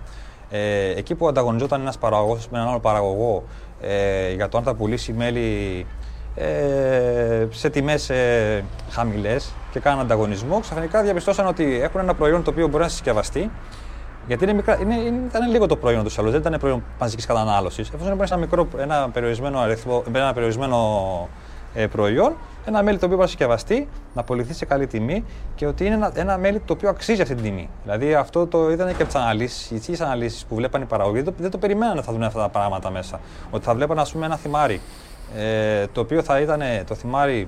Ε, εκεί που ανταγωνιζόταν ένας παραγωγός με έναν άλλο παραγωγό ε, για το αν θα πουλήσει μέλι ε, σε τιμές ε, χαμηλές και κάναν ανταγωνισμό, ξαφνικά διαπιστώσαν ότι έχουν ένα προϊόν το οποίο μπορεί να συσκευαστεί γιατί είναι μικρά, είναι, είναι, ήταν λίγο το προϊόν τους άλλου, δεν ήταν προϊόν μαζικής κατανάλωσης. Εφόσον είναι ένα, μικρό, ένα περιορισμένο, αριθμό, ένα περιορισμένο ε, προϊόν, Ένα μέλι το οποίο μπορεί να συσκευαστεί, να απολυθεί σε καλή τιμή και ότι είναι ένα, ένα μέλι το οποίο αξίζει αυτή την τιμή. Δηλαδή αυτό το είδαν και από τις αναλύσεις, οι ίδιε αναλύσεις που βλέπαν οι παραγωγοί, δεν το, δεν το περιμένανε θα δουν αυτά τα πράγματα μέσα. Ότι θα βλέπαν, ας πούμε, ένα θυμάρι ε, το οποίο θα ήταν το θυμάρι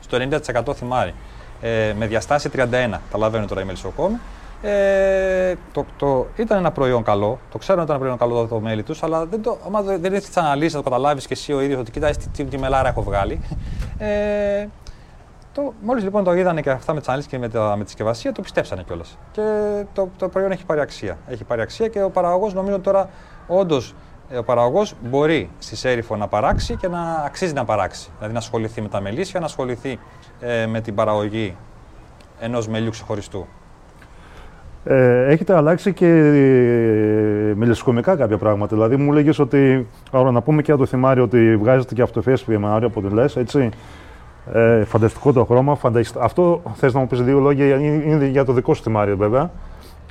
στο 90% θυμάρι ε, με διαστάση 31. Καταλαβαίνω τώρα η μελισσοκόμη. Ε, το, το, ήταν ένα προϊόν καλό, το ξέρω ότι ήταν ένα προϊόν καλό το μέλι τους, αλλά δεν το, άμα δεν έχει τι αναλύσεις να το καταλάβεις και εσύ ο ίδιος ότι κοιτάει τι, τι, τι, μελάρα έχω βγάλει. Ε, το, μόλις λοιπόν το είδανε και αυτά με τις αναλύσεις και με, τα, με τη συσκευασία, το πιστέψανε κιόλας. Και το, το προϊόν έχει πάρει αξία. Έχει πάρει αξία και ο παραγωγός νομίζω τώρα όντως ε, ο παραγωγός μπορεί στη Σέριφο να παράξει και να αξίζει να παράξει. Δηλαδή να ασχοληθεί με τα μελίσια, να ασχοληθεί ε, με την παραγωγή ενός μελιού ξεχωριστού. Ε, έχετε αλλάξει και ε, μελισσοκομικά κάποια πράγματα. Δηλαδή, μου λέγες ότι. Άρα, να πούμε και από το θυμάρι ότι βγάζετε και αυτοφέσπη με άριο από λες, έτσι. Ε, φανταστικό το χρώμα. Φανταστικό. Αυτό θες να μου πεις δύο λόγια, είναι για το δικό σου θυμάρι, βέβαια.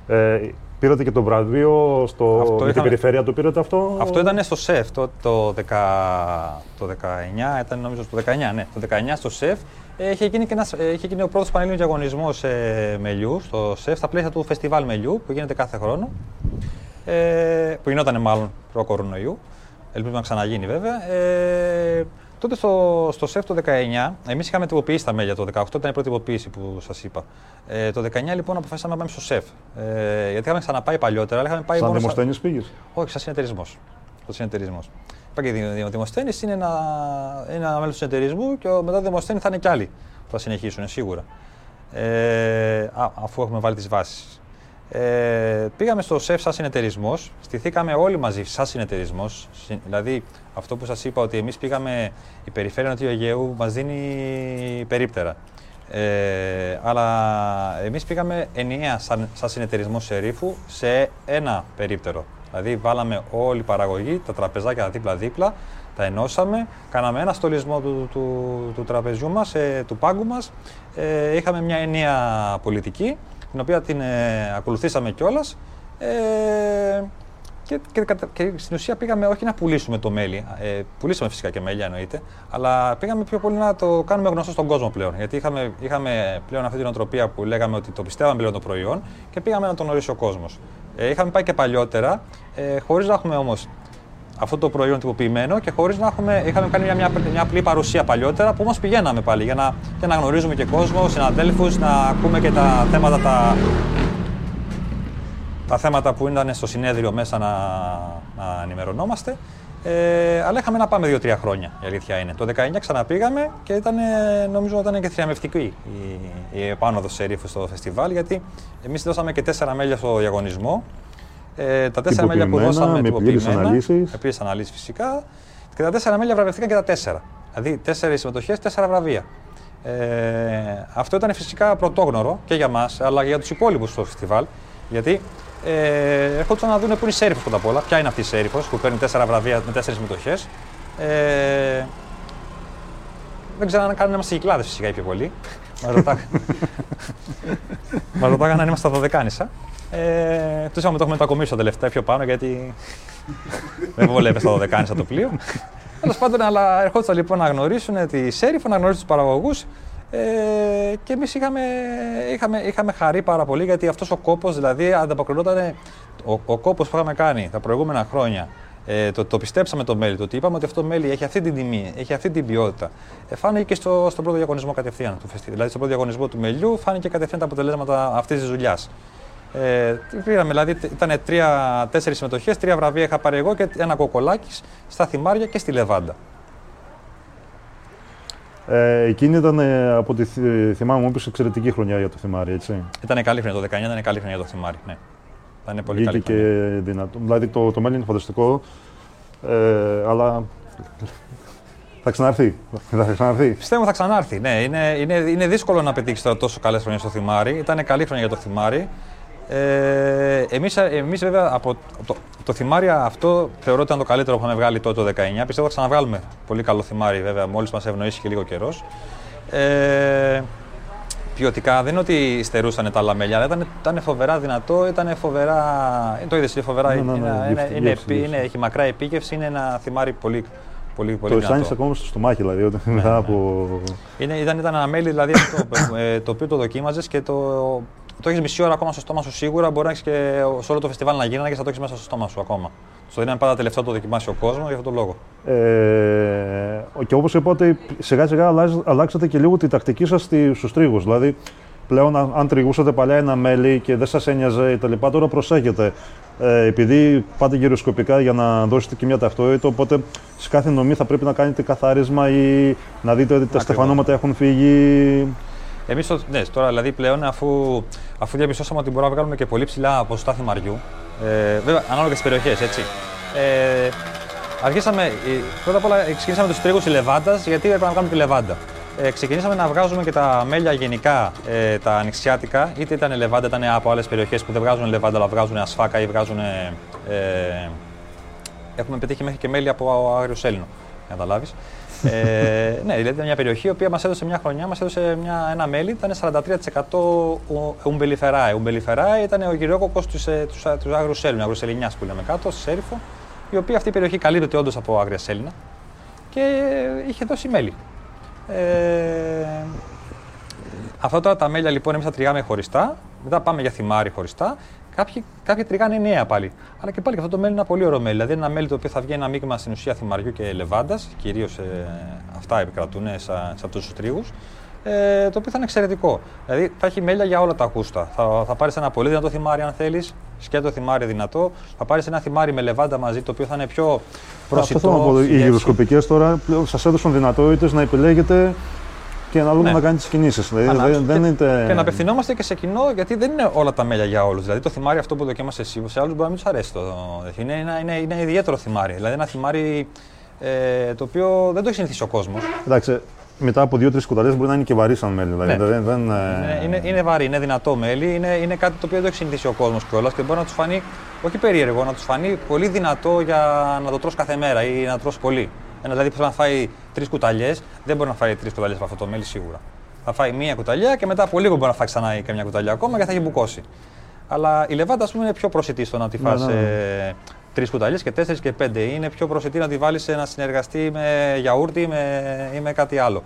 Ε, πήρατε και το βραβείο στο, αυτό με την περιφέρεια, το πήρατε αυτό; Αυτό ήταν στο ΣΕΦ το, το, 10, το 19, ήταν νομίζω το 19, ναι. Το 19 στο ΣΕΦ Είχε γίνει, και ένας, είχε γίνει ο πρώτος πανελλήνιος διαγωνισμός ε, μελιού στο ΣΕΦ στα πλαίσια του φεστιβάλ μελιού που γίνεται κάθε χρόνο. Ε, που γινόταν μάλλον προ κορονοϊού. Ελπίζουμε να ξαναγίνει βέβαια. Ε, τότε στο, στο ΣΕΦ το 19, εμείς είχαμε τυποποιήσει τα μέλια. Το 18 ήταν η πρώτη τυποποίηση που σας είπα. Ε, το 19 λοιπόν αποφάσισαμε να πάμε στο ΣΕΦ. Ε, γιατί είχαμε ξαναπάει παλιότερα, αλλά είχαμε πάει Σαν μόνο. δημοσθένης πήγες; Όχι, σαν συνεταιρισμός. συνεταιρισμός. Είπα και ο Δημοσθένης είναι ένα, ένα μέλος του συνεταιρισμού και μετά ο Δημοσθένη θα είναι κι άλλοι που θα συνεχίσουν σίγουρα. Ε, α, αφού έχουμε βάλει τις βάσεις. Ε, πήγαμε στο ΣΕΦ σαν συνεταιρισμός, στηθήκαμε όλοι μαζί σαν συνεταιρισμός. Δηλαδή, αυτό που σας είπα ότι εμείς πήγαμε, η περιφέρεια Νοτιού Αιγαίου μας δίνει περίπτερα. Ε, αλλά εμείς πήγαμε ενιαία σαν, σαν συνεταιρισμό σερίφου σε ένα περίπτερο. Δηλαδή, βάλαμε όλη η παραγωγή, τα τραπεζάκια δίπλα-δίπλα, τα ενώσαμε, κάναμε ένα στολισμό του, του, του, τραπεζιού μας, ε, του πάγκου μας. Ε, είχαμε μια ενιαία πολιτική, την οποία την ε, ακολουθήσαμε κιόλας. Ε, και, και, και, στην ουσία πήγαμε όχι να πουλήσουμε το μέλι, ε, πουλήσαμε φυσικά και μέλια εννοείται, αλλά πήγαμε πιο πολύ να το κάνουμε γνωστό στον κόσμο πλέον. Γιατί είχαμε, είχαμε πλέον αυτή την οτροπία που λέγαμε ότι το πιστεύαμε πλέον το προϊόν και πήγαμε να τον γνωρίσει ο κόσμος. Ε, είχαμε πάει και παλιότερα, ε, χωρίς να έχουμε όμως αυτό το προϊόν τυποποιημένο και χωρίς να έχουμε. Είχαμε κάνει μια, μια, μια απλή παρουσία παλιότερα που όμως πηγαίναμε πάλι για να, για να γνωρίζουμε και κόσμο, συναδέλφου, να ακούμε και τα θέματα τα, τα θέματα που ήταν στο συνέδριο μέσα να, να ενημερωνόμαστε. Ε, αλλά είχαμε να πάμε δύο-τρία χρόνια, η αλήθεια είναι. Το 19 ξαναπήγαμε και ήταν, νομίζω ήταν και θριαμβευτική η, η επάνωδος σε ρήφους στο φεστιβάλ, γιατί εμείς δώσαμε και τέσσερα μέλια στο διαγωνισμό. Ε, τα τέσσερα μέλια που δώσαμε με πλήρες αναλύσεις. Με αναλύσεις φυσικά. Και τα τέσσερα μέλια βραβευτήκαν και τα τέσσερα. Δηλαδή τέσσερις συμμετοχές, τέσσερα βραβεία. Ε, αυτό ήταν φυσικά πρωτόγνωρο και για μας, αλλά και για τους υπόλοιπους στο φεστιβάλ. Γιατί ε, έρχονταν να δουν πού είναι η Σέριφος πρώτα απ' όλα. Ποια είναι αυτή η Σέριφος που παίρνει τέσσερα βραβεία με τέσσερις μετοχέ. Ε, δεν ξέρω αν κάνουν είμαστε κυκλάδες φυσικά οι πιο πολλοί. Μας ρωτάγανε αν είμαστε στα δωδεκάνησα. Ε, Του είπαμε το έχουμε μετακομίσει τα τελευταία πιο πάνω γιατί δεν βολεύει στα δωδεκάνησα το πλοίο. Τέλος πάντων, αλλά ερχόντουσαν λοιπόν να γνωρίσουν τη Σέριφο, να γνωρίσουν τους παραγωγούς ε, και εμείς είχαμε, είχαμε, είχαμε χαρεί πάρα πολύ γιατί αυτός ο κόπος δηλαδή ανταποκρινόταν. Ο, ο κόπος που είχαμε κάνει τα προηγούμενα χρόνια ε, το, το πιστέψαμε το μέλι, το ότι είπαμε ότι αυτό το μέλι έχει αυτή την τιμή, έχει αυτή την ποιότητα. Ε, φάνηκε και στο, στον πρώτο διαγωνισμό κατευθείαν του φεστιβάλ. Δηλαδή, στον πρώτο διαγωνισμό του μελιού φάνηκε κατευθείαν τα αποτελέσματα αυτής της δουλειάς. Ε, πήραμε, δηλαδή ήταν τρία-τέσσερι συμμετοχές, τρία βραβεία είχα πάρει εγώ και ένα κοκολάκι στα θυμάρια και στη Λεβάντα. Ε, εκείνη ήταν, ε, από τη θυμάμαι, μου είπες εξαιρετική χρονιά για το θυμάρι, έτσι. Ήταν καλή χρονιά, το 19 ήταν καλή χρονιά για το θυμάρι, ναι. Ήταν πολύ καλή και δυνατό. Δηλαδή το, το μέλλον είναι φανταστικό, ε, αλλά θα ξαναρθεί. Θα ξαναρθεί. Πιστεύω θα ξανάρθει. Ναι, είναι, είναι, είναι δύσκολο να πετύχεις τώρα τόσο καλές χρονιές στο θυμάρι. Ήταν καλή χρονιά για το θυμάρι. Ε, εμείς, εμείς βέβαια από το, το θυμάρι αυτό θεωρώ ότι ήταν το καλύτερο που είχαμε βγάλει τότε το 19. Πιστεύω θα ξαναβγάλουμε πολύ καλό θυμάρι βέβαια μόλις μας ευνοήσει και λίγο καιρός. Ε, ποιοτικά δεν είναι ότι στερούσαν τα λαμέλια, αλλά ήταν, ήταν φοβερά δυνατό, ήταν φοβερά. Το είδες, είναι φοβερά. Ναι, ναι, ναι, είναι, είναι, είναι, είναι, έχει μακρά επίκευση, είναι ένα θυμάρι πολύ, Πολύ, πολύ το δυνατό. αισθάνεσαι ακόμα στο στομάχι, δηλαδή, όταν Ναι, μετά ναι. από. Είναι, ήταν, ήταν ένα μέλι δηλαδή, αυτό, ε, το οποίο το δοκίμαζες και το, το έχεις μισή ώρα ακόμα στο στόμα σου σίγουρα. Μπορεί να έχεις και σε όλο το φεστιβάλ να γίνει και θα το έχεις μέσα στο στόμα σου ακόμα. Στο δίνανε πάντα τελευταίο το δοκιμάσει ο κόσμο για αυτόν τον λόγο. Ε, και όπως είπα ότι σιγά σιγά αλλάζ- αλλάξατε και λίγο τη τακτική σας στη, στους τρίγους. Δηλαδή πλέον αν, αν τριγούσατε παλιά ένα μέλι και δεν σας ένοιαζε τα λοιπά, τώρα προσέχετε. Ε, επειδή πάτε γυροσκοπικά για να δώσετε και μια ταυτότητα, οπότε σε κάθε νομή θα πρέπει να κάνετε καθάρισμα ή να δείτε ότι τα στεφανώματα έχουν φύγει. Εμείς ναι, τώρα δηλαδή πλέον αφού, αφού διαπιστώσαμε ότι μπορούμε να βγάλουμε και πολύ ψηλά ποσοστά θυμαριού, ε, βέβαια ανάλογα τις περιοχές, έτσι. Ε, αρχίσαμε, ε, πρώτα απ' όλα ε, ξεκινήσαμε τους τρίγους της Λεβάντας, γιατί έπρεπε να βγάλουμε τη Λεβάντα. Ε, ξεκινήσαμε να βγάζουμε και τα μέλια γενικά, ε, τα ανοιξιάτικα, είτε ήταν Λεβάντα, είτε ήταν από άλλες περιοχές που δεν βγάζουν Λεβάντα, αλλά βγάζουν ασφάκα ή βγάζουν. Ε, ε, έχουμε πετύχει μέχρι και μέλη από Άγριο Έλληνο, για να καταλάβεις. Ε, ναι, δηλαδή ήταν μια περιοχή η οποία μας έδωσε μια χρονιά, μας έδωσε μια, ένα μέλι, ήταν 43% ουμπελιφεράε. Ουμπελιφεράε ήταν ο γυρόκοκο του, ε, τους, α- τους Άγριου Έλληνου, Άγριου Ελληνιά που λέμε κάτω, στη Σέριφο, η οποία αυτή η περιοχή καλύπτεται όντως από Άγρια Έλληνα και είχε δώσει μέλι. Ε, Αυτά τώρα τα μέλια λοιπόν εμεί τα τριγάμε χωριστά, μετά πάμε για θυμάρι χωριστά. Κάποιοι, κάποιοι τριγάνε νέα πάλι. Αλλά και πάλι και αυτό το μέλι είναι ένα πολύ ωραίο μέλι. Δηλαδή είναι ένα μέλι το οποίο θα βγει ένα μείγμα στην ουσία θυμαριού και λεβάντας. Κυρίως ε, αυτά επικρατούν σε, σε αυτούς τους τρίγους. Ε, το οποίο θα είναι εξαιρετικό. Δηλαδή θα έχει μέλια για όλα τα γούστα. Θα, θα πάρεις ένα πολύ δυνατό θυμάρι αν θέλεις, σκέτο θυμάρι δυνατό. Θα πάρεις ένα θυμάρι με λεβάντα μαζί το οποίο θα είναι πιο προσιτό. Αυτό θέλω να πω. Οι γεύση. γυροσκοπικές τώρα πλέον σας έδωσαν δυνατότητες να επιλέγετε και ανάλογα Ναι. να κάνετε τις κινήσεις. Δηλαδή Ανάψει. δεν, δεν και, είναι... και να απευθυνόμαστε και σε κοινό, γιατί δεν είναι όλα τα μέλια για όλους. Δηλαδή το θυμάρι αυτό που δοκίμασες εσύ, σε άλλους μπορεί να μην τους αρέσει. Το, είναι, ένα, είναι, είναι ιδιαίτερο θυμάρι. Δηλαδή ένα θυμάρι ε, το οποίο δεν το έχει συνηθίσει ο κόσμος. Εντάξει, μετά από δύο-τρεις κουταλιές μπορεί να είναι και βαρύ σαν μέλι. Δηλαδή, Ναι. δεν, δεν, Είναι, είναι, είναι βαρύ, είναι δυνατό μέλι, είναι, είναι κάτι το οποίο δεν το έχει συνηθίσει ο κόσμος κιόλας και μπορεί να τους φανεί, όχι περίεργο, να τους φανεί πολύ δυνατό για να το τρως κάθε μέρα ή να το τρως πολύ. Ένα δηλαδή που θέλει να φάει τρεις κουταλιές, δεν μπορεί να φάει τρεις κουταλιές από αυτό το μέλι σίγουρα. Θα φάει μία κουταλιά και μετά από λίγο μπορεί να φάει ξανά ή καμιά κουταλιά ακόμα και θα έχει μπουκώσει. Αλλά η λεβάντα, ας πούμε, είναι πιο προσιτή στο να τη Ναι, φας ναι, ναι. ε, τρεις κουταλιές και τέσσερις και πέντε. Είναι πιο προσιτή να τη βάλεις να συνεργαστεί με γιαούρτι με, ή με κάτι άλλο.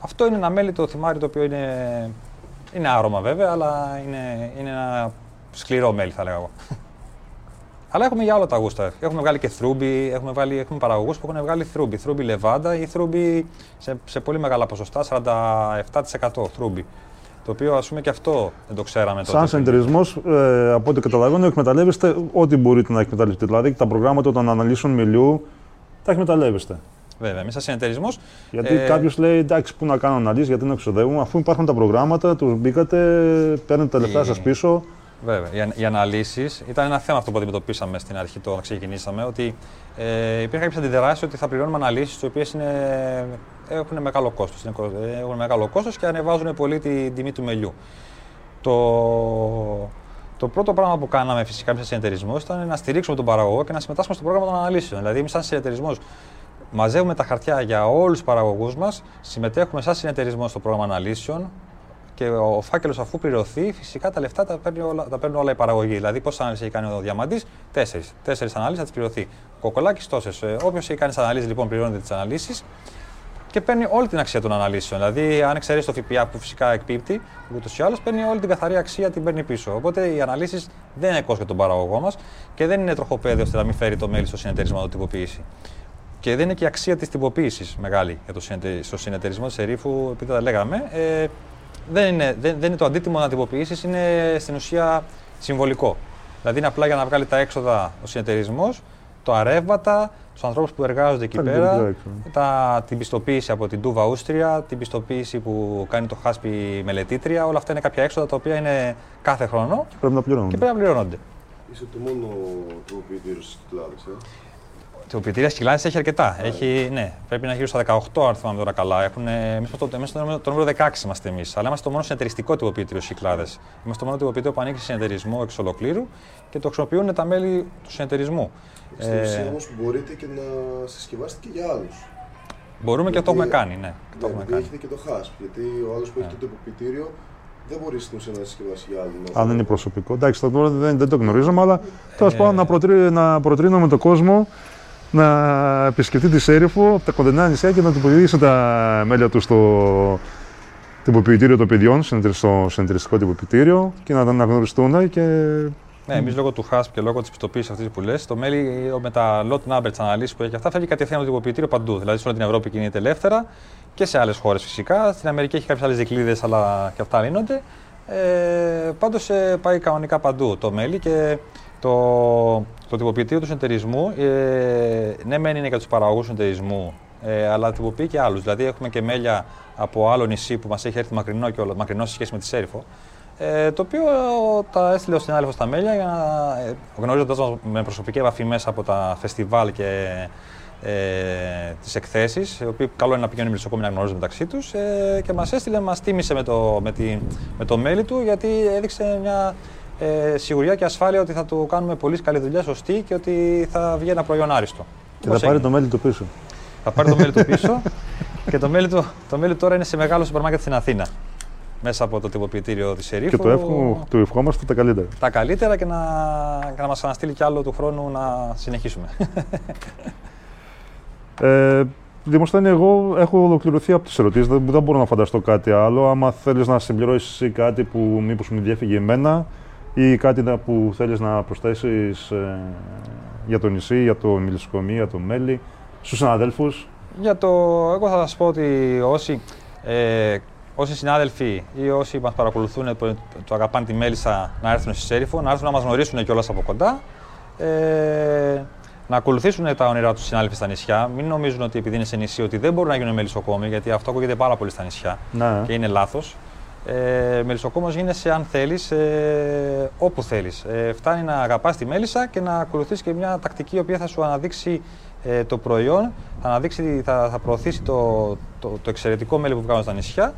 Αυτό είναι ένα μέλι το θυμάρι το οποίο είναι, είναι άρωμα βέβαια, αλλά είναι, είναι ένα σκληρό μέλι θα λέγα εγώ. Αλλά έχουμε για όλα τα γούστα. Έχουμε βγάλει και θρούμπι, έχουμε, βάλει, έχουμε παραγωγούς που έχουν βγάλει θρούμπι. Θρούμπι λεβάντα ή θρούμπι σε, σε πολύ μεγάλα ποσοστά, 47% θρούμπι. Το οποίο ας πούμε και αυτό δεν το ξέραμε τότε. Σαν συνεταιρισμό, ε, από ό,τι καταλαβαίνω, εκμεταλλεύεστε ό,τι μπορείτε να εκμεταλλευτείτε. Δηλαδή τα προγράμματα των αναλύσεων μιλιού τα εκμεταλλεύεστε. Βέβαια, εμείς σαν συνεταιρισμός. Γιατί Ε, κάποιος λέει εντάξει, πού να κάνω αναλύσεις, γιατί να ξοδεύουμε, αφού υπάρχουν τα προγράμματα, τους μπήκατε, παίρνετε τα λεφτά Η- σας πίσω. Βέβαια. Οι, οι αναλύσεις ήταν ένα θέμα αυτό που αντιμετωπίσαμε στην αρχή το να ξεκινήσαμε. Ότι ε, υπήρχαν κάποιε αντιδράσει ότι θα πληρώνουμε αναλύσεις οι οποίες έχουν μεγάλο κόστος. Έχουν μεγάλο κόστος και ανεβάζουν πολύ την τιμή του μελιού. Το, το πρώτο πράγμα που κάναμε φυσικά σαν συνεταιρισμό ήταν να στηρίξουμε τον παραγωγό και να συμμετάσχουμε στο πρόγραμμα των αναλύσεων. Δηλαδή, εμείς, σαν συνεταιρισμό, μαζεύουμε τα χαρτιά για όλους τους παραγωγούς μας, συμμετέχουμε σαν συνεταιρισμό στο πρόγραμμα αναλύσεων και ο φάκελος, αφού πληρωθεί, φυσικά τα λεφτά τα παίρνει όλα, τα παίρνει όλα η παραγωγή. Δηλαδή, πόσε αναλύσει έχει κάνει ο Διαμαντής, τέσσερις. Τέσσερις αναλύσεις θα τις πληρωθεί. Ο Κοκολάκης τόσες. Όποιος έχει κάνει τις αναλύσεις, λοιπόν, πληρώνεται τις αναλύσεις και παίρνει όλη την αξία των αναλύσεων. Δηλαδή, αν εξαιρέσει το ΦΠΑ που φυσικά εκπίπτει, ούτως ή άλλως παίρνει όλη την καθαρή αξία, την παίρνει πίσω. Οπότε οι αναλύσεις δεν είναι κόστος για τον παραγωγό μας και δεν είναι τροχοπέδιο ώστε να μην φέρει το μέλι στο συνεταιρισμό να το τυποποιήσει. Και δεν είναι και η αξία της τυποποίησης μεγάλη για το συνεται... στο συνεταιρισμό της Ερήφου, επειδή τα λέγαμε. Ε, δεν, είναι, δεν, δεν είναι το αντίτιμο να τυποποιήσεις, είναι στην ουσία συμβολικό. Δηλαδή είναι απλά για να βγάλει τα έξοδα ο συνεταιρισμός, το αρεύματα, τους ανθρώπους που εργάζονται εκεί Τα πέρα, λειτουργικά έξοδα. τα, την πιστοποίηση από την Τούβα Ούστρια, την πιστοποίηση που κάνει το Χάσπι μελετήτρια. Όλα αυτά είναι κάποια έξοδα τα οποία είναι κάθε χρόνο Πρέπει να πληρώνουμε. και πρέπει να πληρώνονται. Είσαι το μόνο τροποποιητήριο στι κυκλάδε. Ε. Το ποιητήρια Σκυλάνη έχει αρκετά. Έχει, ναι, πρέπει να είναι γύρω στα 18, αν θυμάμαι τώρα καλά. Έχουν, εμείς το, εμείς το, νούμερο- το νούμερο 16 είμαστε εμείς. Αλλά είμαστε το μόνο συνεταιριστικό τυποποιητήριο Κυκλάδε. Είμαστε το μόνο τυποποιητήριο που ανήκει σε συνεταιρισμό εξ ολοκλήρου και το χρησιμοποιούν τα μέλη του συνεταιρισμού. Στην Ε, ουσία όμως μπορείτε και να συσκευάσετε και για άλλους. μπορούμε και το έχουμε κάνει, ναι. Το Ναι, έχουμε γιατί κάνει. έχετε και το HASP. Γιατί ο άλλος που έχει Ναι. το τυποποιητήριο δεν μπορεί στην ουσία να συσκευάσει για άλλον. Αν είναι προσωπικό. Εντάξει, τώρα δεν, δεν το γνωρίζουμε, αλλά τέλος Ε, πάντων να, προτρύ, να προτρύνουμε τον κόσμο να επισκεφτεί τη Σέριφο από τα κοντινά νησιά και να τυποποιήσει τα μέλια του στο τυποποιητήριο των παιδιών, στο συνεταιριστικό τυποποιητήριο και να τα αναγνωριστούν και ναι, εμείς λόγω του HASP και λόγω της πιστοποίηση αυτής που λες, το μέλι με τα lot numbers, τι αναλύσεις που έχει αυτά, φεύγει κατευθείαν το τυποποιητήριο παντού. Δηλαδή σε όλη την Ευρώπη κινείται ελεύθερα και σε άλλες χώρες φυσικά. Στην Αμερική έχει κάποιες άλλες δικλείδες, αλλά και αυτά λύνονται. Ε, Πάντως ε, πάει κανονικά παντού το μέλι και το, το τυποποιητήριο του συνεταιρισμού, ε, ναι, μεν είναι για τους παραγωγούς συνεταιρισμού, ε, αλλά τυποποιεί και άλλους. Δηλαδή, έχουμε και μέλια από άλλο νησί που μας έχει έρθει μακρινό και όλο, μακρινό σε σχέση με τη Σέριφο. Ε, το οποίο τα έστειλε ο συνάδελφος στα μέλια για να ε, γνωρίζοντας με προσωπική επαφή μέσα από τα φεστιβάλ και ε, τις εκθέσεις, οι οποίοι καλό είναι να πηγαίνουν οι μισοκόμοι να γνωρίζουν μεταξύ τους. Ε, και μας έστειλε, μας τίμησε με το, με, τη, με το μέλη του, γιατί έδειξε μια ε, σιγουριά και ασφάλεια ότι θα του κάνουμε πολύ καλή δουλειά, σωστή και ότι θα βγει ένα προϊόν άριστο. Και θα πάρει το μέλι του πίσω. Θα πάρει το μέλι του πίσω και το μέλι του, το μέλι τώρα είναι σε μεγάλο σούπερ μάρκετ στην Αθήνα. Μέσα από το τυποποιητήριο της Ερήφου. Και το εύχο, του ευχόμαστε τα καλύτερα. Τα καλύτερα και να, και να μας αναστείλει κι άλλο του χρόνου να συνεχίσουμε. ε, Δημοσθένη, εγώ έχω ολοκληρωθεί από τις ερωτήσεις. Δεν, δεν μπορώ να φανταστώ κάτι άλλο. Άμα θέλεις να συμπληρώσεις κάτι που μήπως μου διέφυγε εμένα, ή κάτι που θέλεις να προσθέσεις ε, για το νησί, για το μιλισκομείο, για το μέλι, στους συναδέλφους; Για το... Εγώ θα σας πω ότι όσοι, ε, όσοι συνάδελφοι ή όσοι μας παρακολουθούν που το αγαπάνε τη μέλισσα να έρθουν στη Σέριφο, να έρθουν να μας γνωρίσουν κιόλας από κοντά, ε, να ακολουθήσουν τα όνειρά τους συνάδελφοι στα νησιά. Μην νομίζουν ότι επειδή είναι σε νησί ότι δεν μπορούν να γίνουν μελισσοκόμοι, γιατί αυτό ακούγεται πάρα πολύ στα νησιά ναι. και είναι λάθος. Ε, μελισσοκόμος γίνεσαι αν θέλεις, ε, όπου θέλεις. Ε, φτάνει να αγαπάς τη μέλισσα και να ακολουθείς και μια τακτική η οποία θα σου αναδείξει ε, το προϊόν, θα, αναδείξει, θα, θα προωθήσει το, το, το εξαιρετικό μέλι που βγάζουν στα νησιά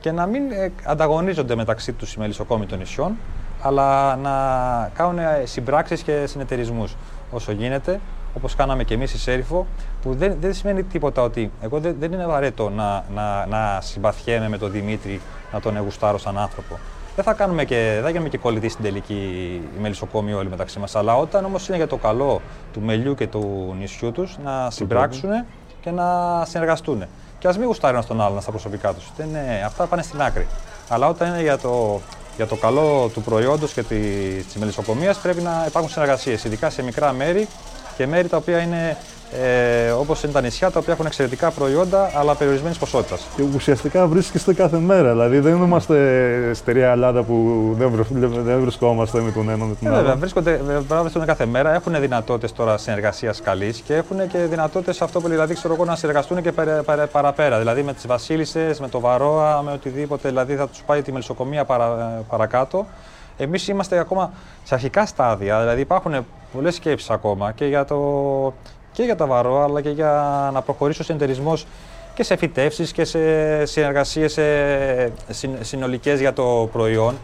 και να μην ε, ανταγωνίζονται μεταξύ τους οι μελισσοκόμοι των νησιών, αλλά να κάνουν συμπράξεις και συνεταιρισμούς όσο γίνεται, όπως κάναμε και εμείς στη Σέριφο, που δεν, δεν σημαίνει τίποτα ότι. Εγώ δεν, δεν είναι απαραίτητο να, να, να συμπαθιέμαι με τον Δημήτρη, να τον εγουστάρω σαν άνθρωπο. Δεν θα κάνουμε και, δεν θα γίνουμε και κολλητοί στην τελική οι μελισσοκόμοι όλοι μεταξύ μας. Αλλά όταν όμως είναι για το καλό του μελιού και του νησιού τους, να συμπράξουν και να συνεργαστούν. Και ας μην γουστάρουν ένας τον άλλον στα προσωπικά τους. Ναι, αυτά πάνε στην άκρη. Αλλά όταν είναι για το, για το καλό του προϊόντος και της μελισσοκομείας πρέπει να υπάρχουν συνεργασίες, ειδικά σε μικρά μέρη και μέρη τα οποία είναι ε, όπως είναι τα νησιά, τα οποία έχουν εξαιρετικά προϊόντα, αλλά περιορισμένης ποσότητας. Και ουσιαστικά βρίσκεστε κάθε μέρα. Δηλαδή δεν είμαστε στερεά Ελλάδα που δεν, δεν βρισκόμαστε με τον ένα με τον ε, άλλο. Βέβαια, βρίσκονται, βρίσκονται κάθε μέρα. Έχουν δυνατότητες τώρα συνεργασίας καλής και έχουν και δυνατότητες αυτό που δηλαδή ξέρω εγώ να συνεργαστούν και παραπέρα. Δηλαδή με τις Βασίλισσες, με το Βαρόα, με οτιδήποτε. Δηλαδή θα τους πάει τη μελισσοκομεία παρα, παρακάτω. Εμείς είμαστε ακόμα σε αρχικά στάδια, δηλαδή υπάρχουν πολλές σκέψεις ακόμα και για, το, και για τα βαρό, αλλά και για να προχωρήσει ο συνεταιρισμός και σε φυτεύσεις και σε συνεργασίες συνολικές για το προϊόν.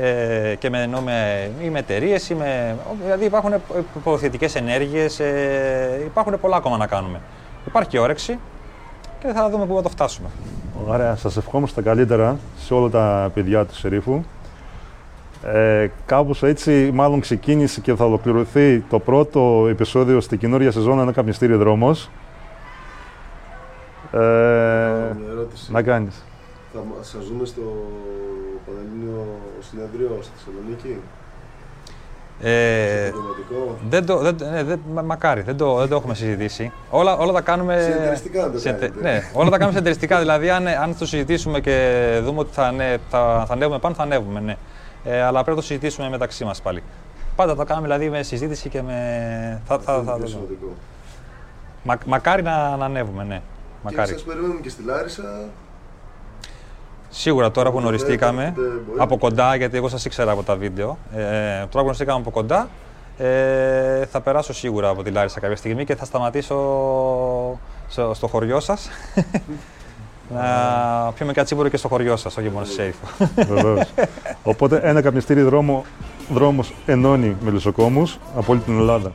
Ε, και με, με, ή με εταιρείες, με, δηλαδή υπάρχουν υποθετικέ ενέργειες, ε, υπάρχουν πολλά ακόμα να κάνουμε. Υπάρχει όρεξη και θα δούμε πού θα το φτάσουμε. Ωραία, σας ευχόμαστε τα καλύτερα σε όλα τα παιδιά του Σερίφου. Ε, κάπως έτσι μάλλον ξεκίνησε και θα ολοκληρωθεί το πρώτο επεισόδιο στην καινούργια σεζόν ένα καπνιστήριο δρόμος. Ε, ερώτηση. Να κάνεις. Θα σας ζούμε στο Πανελλήνιο Συνεδρίο στη Θεσσαλονίκη; Ε, δεν το, δεν, ναι, δεν, μακάρι, δεν το, δεν το έχουμε συζητήσει. Όλα, όλα τα κάνουμε. Συνεταιριστικά δεν το Ναι, όλα τα κάνουμε συνεταιριστικά. δηλαδή, αν, αν το συζητήσουμε και δούμε ότι θα, ναι, θα, θα ανέβουμε πάνω, θα ανέβουμε. Ναι. Ε, αλλά πρέπει να το συζητήσουμε μεταξύ μας πάλι. Πάντα το κάνουμε δηλαδή με συζήτηση και με. Θα, θα, θα, θα Μα, μακάρι να, να ανέβουμε, ναι. Μακάρι. Και σας περιμένουμε και στη Λάρισα. Σίγουρα τώρα που γνωριστήκαμε από κοντά, γιατί εγώ σας ήξερα από τα βίντεο, ε, τώρα που γνωριστήκαμε από κοντά, ε, θα περάσω σίγουρα από τη Λάρισα κάποια στιγμή και θα σταματήσω στο, στο χωριό σας να πιούμε κατσίπορο και στο χωριό σας, όχι μόνο στη Σέιφο. Βεβαίως. Οπότε ένα καπνιστήρι δρόμο, δρόμος ενώνει με λησοκόμους από όλη την Ελλάδα.